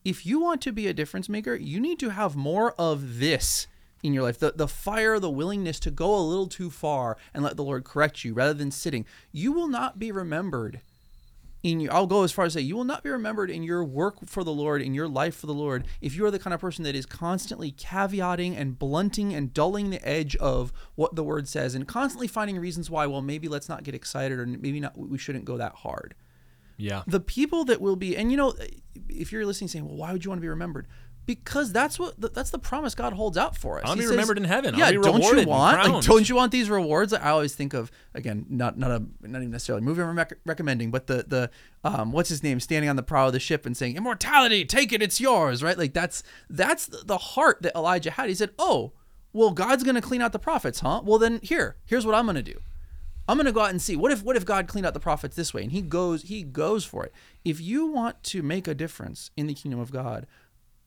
Speaker 2: if you want to be a difference maker, you need to have more of this in your life the, the fire, the willingness to go a little too far and let the Lord correct you rather than sitting. You will not be remembered in your I'll go as far as say you will not be remembered in your work for the Lord, in your life for the Lord, if you are the kind of person that is constantly caveating and blunting and dulling the edge of what the word says and constantly finding reasons why, well, maybe let's not get excited or maybe not we shouldn't go that hard.
Speaker 1: yeah
Speaker 2: The people that will be and you know, if you're listening saying, Well, why would you want to be remembered? Because that's what that's the promise God holds out for us.
Speaker 1: I'll
Speaker 2: He
Speaker 1: be
Speaker 2: says,
Speaker 1: remembered in heaven. I'll
Speaker 2: Yeah,
Speaker 1: be
Speaker 2: don't you want? Like, don't you want these rewards? I always think of again, not not a not even necessarily a movie I'm rec- recommending, but the the um what's his name standing on the prow of the ship and saying immortality, take it, it's yours, right? Like that's that's the heart that Elijah had. He said, oh, well, God's gonna clean out the prophets, huh? Well, then here, here's what I'm gonna do. I'm gonna go out and see what if what if God cleaned out the prophets this way, and he goes he goes for it. If you want to make a difference in the kingdom of God,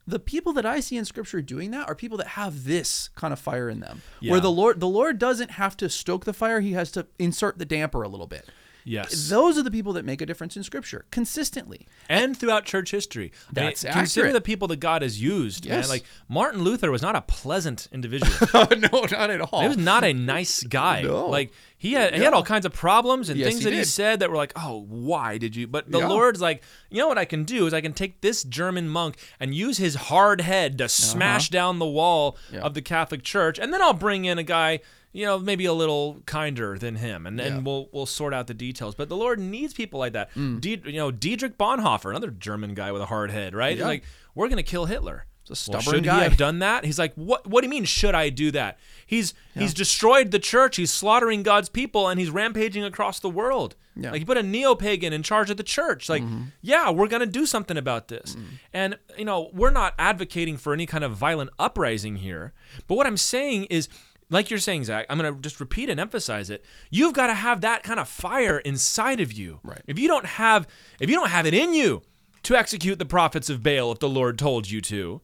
Speaker 2: the people that I see in Scripture doing that are people that have this kind of fire in them,
Speaker 1: Yeah.
Speaker 2: where the Lord the Lord doesn't have to stoke the fire; He has to insert the damper a little bit.
Speaker 1: Yes.
Speaker 2: Those are the people that make a difference in Scripture consistently.
Speaker 1: and throughout church history. I mean,
Speaker 2: That's
Speaker 1: consider the people that God has used. man.
Speaker 2: Yes.
Speaker 1: Like Martin Luther was not a pleasant individual.
Speaker 2: no, not at all.
Speaker 1: he was not a nice guy.
Speaker 2: No.
Speaker 1: Like he had he had all kinds of problems and
Speaker 2: Yes,
Speaker 1: things
Speaker 2: he
Speaker 1: that he said that were like, oh, why did you? But the
Speaker 2: Yeah.
Speaker 1: Lord's like, you know what I can do is I can take this German monk and use his hard head to smash down the wall
Speaker 2: Uh-huh. Yeah.
Speaker 1: of the Catholic Church, and then I'll bring in a guy. You know, maybe a little kinder than him, and,
Speaker 2: Yeah.
Speaker 1: and we'll we'll sort out the details. But the Lord needs people like that.
Speaker 2: Mm.
Speaker 1: You know, Dietrich Bonhoeffer, another German guy with a hard head, right?
Speaker 2: Yeah.
Speaker 1: like, we're gonna kill Hitler.
Speaker 2: He's a
Speaker 1: Well,
Speaker 2: stubborn
Speaker 1: should
Speaker 2: guy.
Speaker 1: he have done that? He's like, what? What do you mean? Should I do that? He's he's destroyed the church. He's slaughtering God's people, and he's rampaging across the world.
Speaker 2: Yeah. Mm-hmm.
Speaker 1: Like he put a neo pagan in charge of the church. Like, yeah, we're gonna do something about this. And you know, we're not advocating for any kind of violent uprising here. But what I'm saying is. Like you're saying, Zach, I'm gonna just repeat and emphasize it. You've got to have that kind of fire inside of you.
Speaker 2: Right.
Speaker 1: If you don't have, if you don't have it in you to execute the prophets of Baal, if the Lord told you to,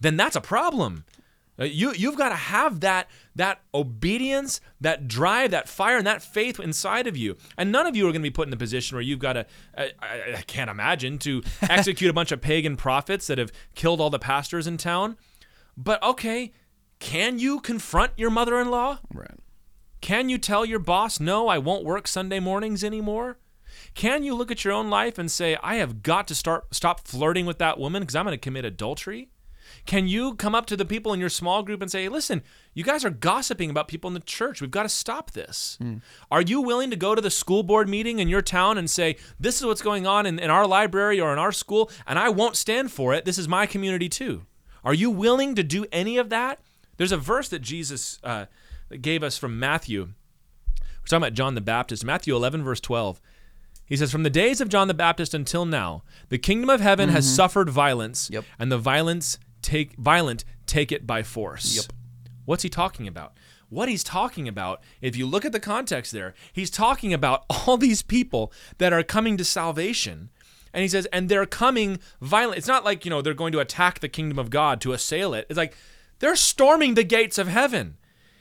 Speaker 1: then that's a problem. Uh, you you've got to have that that obedience, that drive, that fire, and that faith inside of you. And none of you are going to be put in the position where you've got to. I, I, I can't imagine to execute a bunch of pagan prophets that have killed all the pastors in town. But okay, can you confront your mother-in-law?
Speaker 2: right.
Speaker 1: Can you tell your boss, no, I won't work Sunday mornings anymore? Can you look at your own life and say, I have got to start stop flirting with that woman because I'm going to commit adultery? Can you come up to the people in your small group and say, listen, you guys are gossiping about people in the church. We've got to stop this. Hmm. Are you willing to go to the school board meeting in your town and say, this is what's going on in, in our library or in our school, and I won't stand for it? This is my community too. Are you willing to do any of that? There's a verse that Jesus uh, gave us from Matthew. We're talking about John the Baptist. Matthew 11, verse 12. He says, From the days of John the Baptist until now, the kingdom of heaven has suffered violence,
Speaker 2: Mm-hmm. Yep.
Speaker 1: and the violence take violent take it by force.
Speaker 2: Yep.
Speaker 1: What's he talking about? What he's talking about, if you look at the context there, he's talking about all these people that are coming to salvation. And he says, and they're coming violent. It's not like, you know, they're going to attack the kingdom of God to assail it. It's like they're storming the gates of heaven.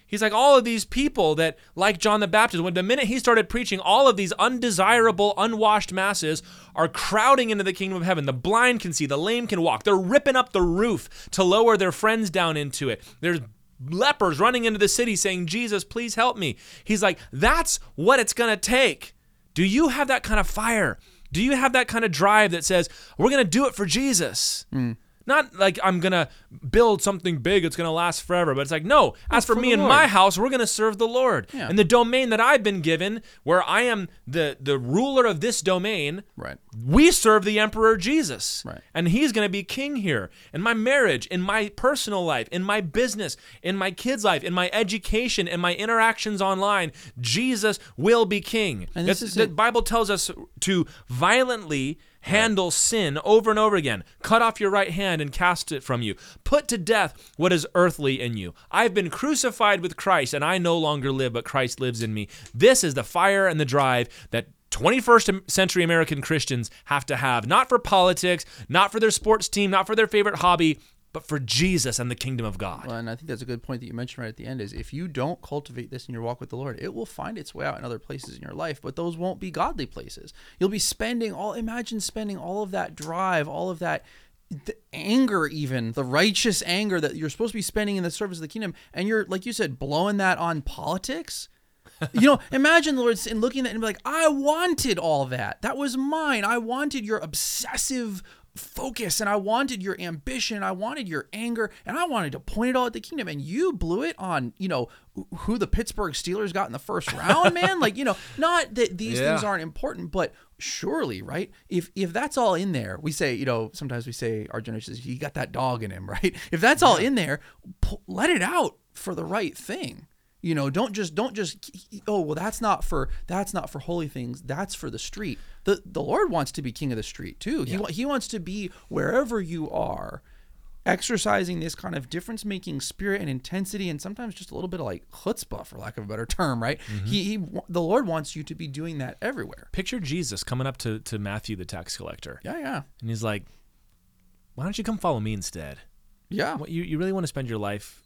Speaker 1: He's like all of these people that, like John the Baptist, when the minute he started preaching, all of these undesirable, unwashed masses are crowding into the kingdom of heaven. The blind can see, the lame can walk. They're ripping up the roof to lower their friends down into it. There's lepers running into the city saying, Jesus, please help me. He's like, that's what it's going to take. Do you have that kind of fire? Do you have that kind of drive that says, we're going to do it for Jesus? Mm. Not like I'm going to build something big, it's going to last forever, but it's like, no, as for,
Speaker 2: for
Speaker 1: me and
Speaker 2: Lord.
Speaker 1: my house, we're going to serve the Lord.
Speaker 2: Yeah.
Speaker 1: And the domain that I've been given, where I am the, the ruler of this domain,
Speaker 2: Right.
Speaker 1: we serve the emperor Jesus.
Speaker 2: Right.
Speaker 1: And he's going to be king here. In my marriage, in my personal life, in my business, in my kids' life, in my education, in my interactions online, Jesus will be king.
Speaker 2: And this
Speaker 1: That's-
Speaker 2: is
Speaker 1: the. Bible tells us to violently handle sin over and over again. Cut off your right hand and cast it from you. Put to death what is earthly in you. I've been crucified with Christ, and I no longer live, but Christ lives in me. This is the fire and the drive that 21st century American Christians have to have, not for politics, not for their sports team, not for their favorite hobby, but for Jesus and the kingdom of God.
Speaker 2: Well, and I think that's a good point that you mentioned right at the end is if you don't cultivate this in your walk with the Lord, it will find its way out in other places in your life, but those won't be godly places. You'll be spending all imagine spending all of that drive, all of that the anger even the righteous anger that you're supposed to be spending in the service of the kingdom and you're like you said blowing that on politics you know, imagine the Lord and looking at it and be like, I wanted all that. That was mine. I wanted your obsessive focus and I wanted your ambition, I wanted your anger, and I wanted to point it all at the kingdom. And you blew it on, you know, who the Pittsburgh Steelers got in the first round, man. like, you know, not that these yeah. things aren't important, but surely, right? If if that's all in there, we say, you know, sometimes we say our generation says he got that dog in him, right? If that's all in there, let it out for the right thing you know don't just don't just oh well that's not for that's not for holy things. That's for the street. The the lord wants to be king of the street too. Yeah. he, he wants to be wherever you are exercising this kind of difference making spirit and intensity and sometimes just a little bit of like chutzpah for lack of a better term right? Mm-hmm. he, he the lord wants you to be doing that everywhere.
Speaker 1: Picture jesus coming up to to matthew the tax collector.
Speaker 2: Yeah yeah.
Speaker 1: And he's like why don't you come follow me instead?
Speaker 2: Yeah.
Speaker 1: What, you, you really want to spend your life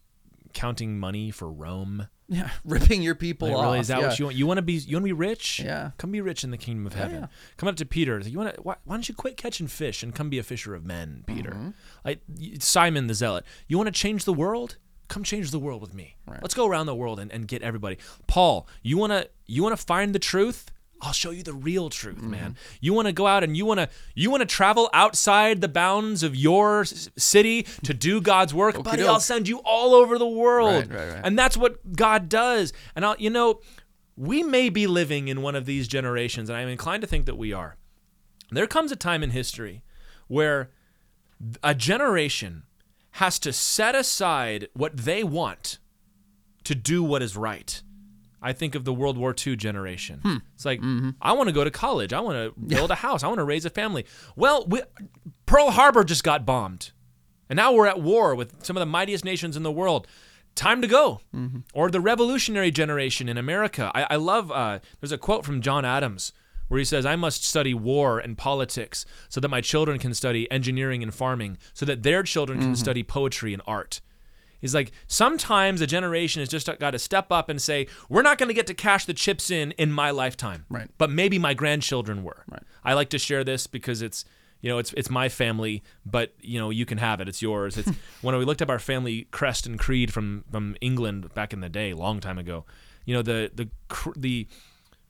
Speaker 1: counting money for rome
Speaker 2: yeah, ripping your people
Speaker 1: like,
Speaker 2: off.
Speaker 1: Really, is that
Speaker 2: yeah.
Speaker 1: what you want? You want to be? You want to be rich?
Speaker 2: Yeah.
Speaker 1: Come be rich in the kingdom of heaven. Yeah. Come up to Peter. You want to? Why, why, don't you quit catching fish and come be a fisher of men, Peter? Mm-hmm. Like Simon the Zealot. You want to change the world? Come change the world with me. Right. Let's go around the world and, and get everybody. Paul, you wanna you wanna find the truth? I'll show you the real truth, mm-hmm. man. You want to go out and you want to you want to travel outside the bounds of your city to do God's work, okay, buddy. I'll send you all over the world, right, right, right. and that's what God does. And I'll, you know, we may be living in one of these generations, and I'm inclined to think that we are. There comes a time in history where a generation has to set aside what they want to do what is right I think of the World War II generation. Hmm. It's like, mm-hmm. I want to go to college. I want to build a house. I want to raise a family. Well, we, Pearl Harbor just got bombed. And now we're at war with some of the mightiest nations in the world. Time to go. Mm-hmm. Or the revolutionary generation in America. I, I love, uh, there's a quote from John Adams where he says, I must study war and politics so that my children can study engineering and farming, so that their children can mm-hmm. study poetry and art. He's like, sometimes a generation has just got to step up and say, we're not going to get to cash the chips in in my lifetime.
Speaker 2: Right.
Speaker 1: But maybe my grandchildren were.
Speaker 2: Right.
Speaker 1: I like to share this because it's, you know, it's it's my family, but you know, you can have it. It's yours. It's when we looked up our family crest and creed from from England back in the day, long time ago. You know, the the the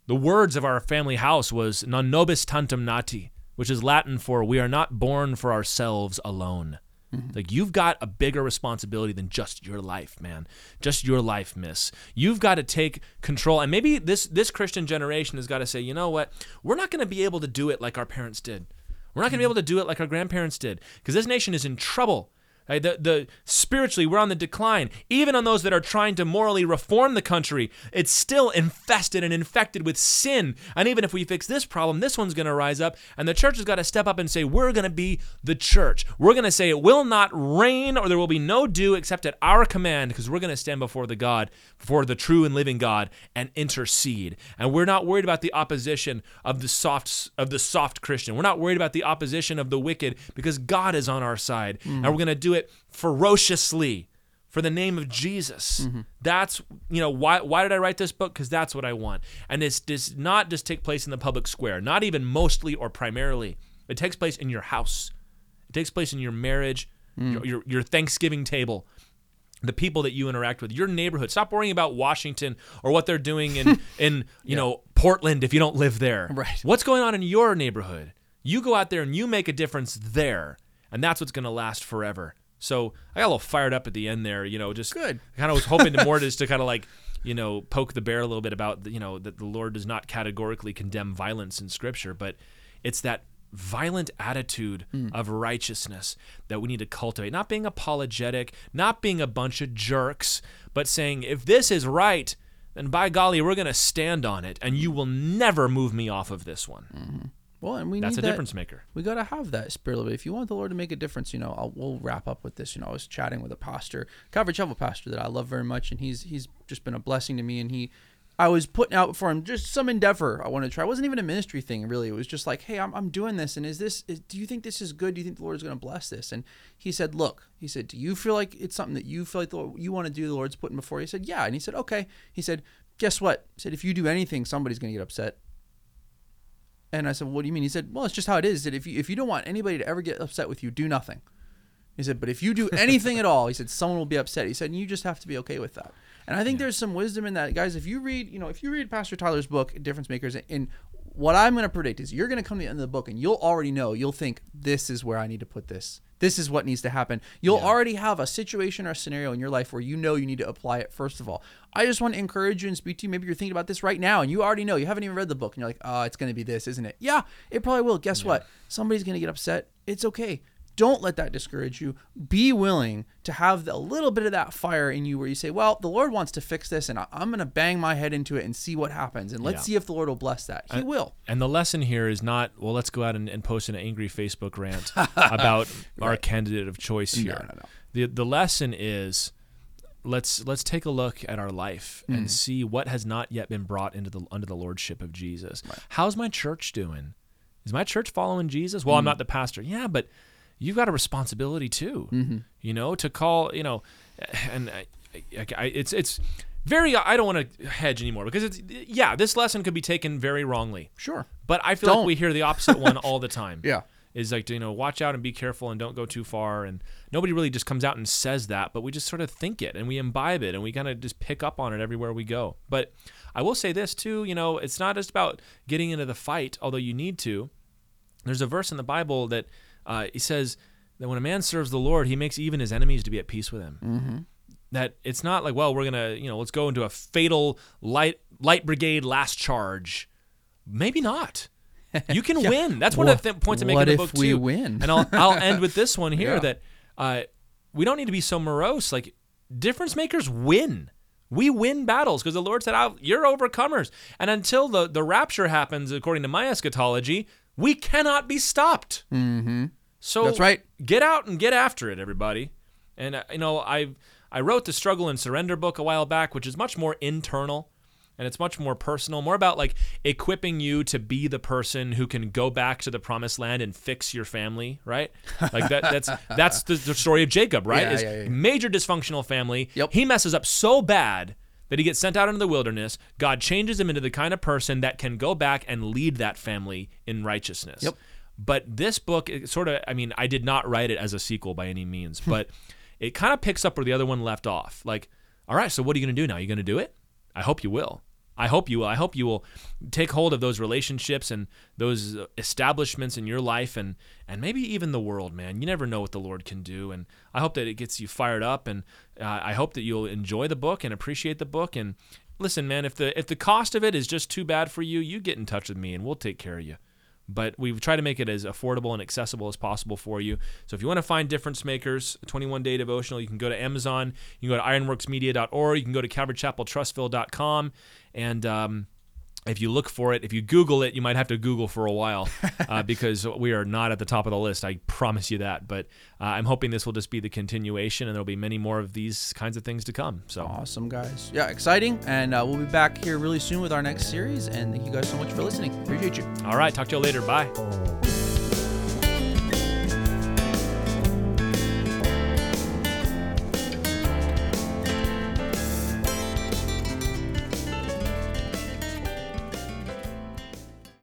Speaker 1: the words of our family house was non nobis tantum nati, which is Latin for we are not born for ourselves alone. Mm-hmm. Like you've got a bigger responsibility than just your life, man. Just your life, miss. You've got to take control. And maybe this this Christian generation has got to say, you know what? We're not going to be able to do it like our parents did. We're not going to be able to do it like our grandparents did because this nation is in trouble. Right? The, the spiritually we're on the decline. Even on those that are trying to morally reform the country, it's still infested and infected with sin. And even if we fix this problem, this one's going to rise up. And the church has got to step up and say, we're going to be the church. We're going to say it will not rain or there will be no dew except at our command, because we're going to stand before the God, before the true and living God, and intercede. And we're not worried about the opposition of the soft of the soft Christian. We're not worried about the opposition of the wicked because God is on our side. Mm. And we're going to do it it ferociously for the name of Jesus. Mm-hmm. That's you know why why did I write this book? Because that's what I want. And this does not just take place in the public square, not even mostly or primarily. It takes place in your house. It takes place in your marriage, mm. your, your, your Thanksgiving table, the people that you interact with, your neighborhood. Stop worrying about Washington or what they're doing in in you yeah. know Portland if you don't live there.
Speaker 2: Right.
Speaker 1: What's going on in your neighborhood? You go out there and you make a difference there, and that's what's going to last forever. So I got a little fired up at the end there, you know, just
Speaker 2: good.
Speaker 1: Kind of was hoping to more just to kind of like, you know, poke the bear a little bit about, you know, that the Lord does not categorically condemn violence in Scripture, but it's that violent attitude mm. of righteousness that we need to cultivate. Not being apologetic, not being a bunch of jerks, but saying, if this is right, then by golly, we're going to stand on it, and you will never move me off of this one.
Speaker 2: Mm-hmm. Well, and we
Speaker 1: that's
Speaker 2: need
Speaker 1: a
Speaker 2: that,
Speaker 1: difference maker.
Speaker 2: We got to have that spirit of it. If you want the Lord to make a difference, you know, I'll, we'll wrap up with this. You know, I was chatting with a pastor, Calvary Chapel pastor that I love very much, and he's he's just been a blessing to me. And he, I was putting out for him just some endeavor I want to try. It wasn't even a ministry thing, really. It was just like, hey, I'm, I'm doing this, and is this? Is, do you think this is good? Do you think the Lord is going to bless this? And he said, look, he said, do you feel like it's something that you feel like the Lord, you want to do? The Lord's putting before you. He said, yeah, and he said, okay. He said, guess what? He said, if you do anything, somebody's going to get upset and I said, well, "What do you mean?" He said, "Well, it's just how it is. That if you if you don't want anybody to ever get upset with you, do nothing." He said, "But if you do anything at all, he said someone will be upset." He said, "And you just have to be okay with that." And I think yeah. there's some wisdom in that, guys. If you read, you know, if you read Pastor Tyler's book, Difference Makers, and what I'm going to predict is you're going to come to the end of the book and you'll already know. You'll think this is where I need to put this. This is what needs to happen. You'll yeah. already have a situation or a scenario in your life where you know you need to apply it first of all. I just want to encourage you and speak to you. Maybe you're thinking about this right now and you already know. You haven't even read the book and you're like, oh, it's going to be this, isn't it? Yeah, it probably will. Guess yeah. what? Somebody's going to get upset. It's okay. Don't let that discourage you. Be willing to have a little bit of that fire in you where you say, Well, the Lord wants to fix this, and I'm going to bang my head into it and see what happens. And let's yeah. see if the Lord will bless that. He will.
Speaker 1: And the lesson here is not, Well, let's go out and, and post an angry Facebook rant about right. our candidate of choice here. No, no, no. The, the lesson is let's let's take a look at our life mm. and see what has not yet been brought into the under the lordship of Jesus. Right. How's my church doing? Is my church following Jesus? Well, mm. I'm not the pastor. Yeah, but you've got a responsibility too. Mm-hmm. You know, to call, you know, and I, I, I, it's it's very. I don't want to hedge anymore because it's yeah. This lesson could be taken very wrongly.
Speaker 2: Sure,
Speaker 1: but I feel don't. like we hear the opposite one all the time.
Speaker 2: Yeah,
Speaker 1: is like you know watch out and be careful and don't go too far and nobody really just comes out and says that but we just sort of think it and we imbibe it and we kind of just pick up on it everywhere we go but i will say this too you know it's not just about getting into the fight although you need to there's a verse in the bible that uh, he says that when a man serves the Lord, he makes even his enemies to be at peace with him. Mm-hmm. That it's not like, well, we're gonna, you know, let's go into a fatal light light brigade last charge. Maybe not. You can yeah. win. That's one of the th- points I make in the book too.
Speaker 2: What if we win?
Speaker 1: and I'll I'll end with this one here yeah. that uh, we don't need to be so morose. Like difference makers win. We win battles because the Lord said, "You're overcomers." And until the the rapture happens, according to my eschatology, we cannot be stopped.
Speaker 2: Mm-hmm.
Speaker 1: So
Speaker 2: that's right.
Speaker 1: Get out and get after it, everybody. And uh, you know, I I wrote the Struggle and Surrender book a while back, which is much more internal and it's much more personal, more about like equipping you to be the person who can go back to the promised land and fix your family, right? Like that that's that's the, the story of Jacob, right?
Speaker 2: Yeah, yeah, yeah.
Speaker 1: major dysfunctional family.
Speaker 2: Yep.
Speaker 1: He messes up so bad that he gets sent out into the wilderness. God changes him into the kind of person that can go back and lead that family in righteousness.
Speaker 2: Yep.
Speaker 1: But this book, sort of, I mean, I did not write it as a sequel by any means, but it kind of picks up where the other one left off. Like, all right, so what are you going to do now? Are you going to do it? I hope you will. I hope you will. I hope you will take hold of those relationships and those establishments in your life and and maybe even the world, man. You never know what the Lord can do, and I hope that it gets you fired up, and uh, I hope that you'll enjoy the book and appreciate the book. And listen, man, if the if the cost of it is just too bad for you, you get in touch with me, and we'll take care of you but we've tried to make it as affordable and accessible as possible for you. So if you want to find Difference Makers, 21 Day Devotional, you can go to Amazon, you can go to ironworksmedia.org, you can go to calvarychapeltrussville.com, and um, if you look for it, if you Google it, you might have to Google for a while uh, because we are not at the top of the list. I promise you that. But uh, I'm hoping this will just be the continuation, and there'll be many more of these kinds of things to come. So
Speaker 2: awesome, guys! Yeah, exciting, and uh, we'll be back here really soon with our next series. And thank you guys so much for listening. Appreciate you.
Speaker 1: All right, talk to you later. Bye.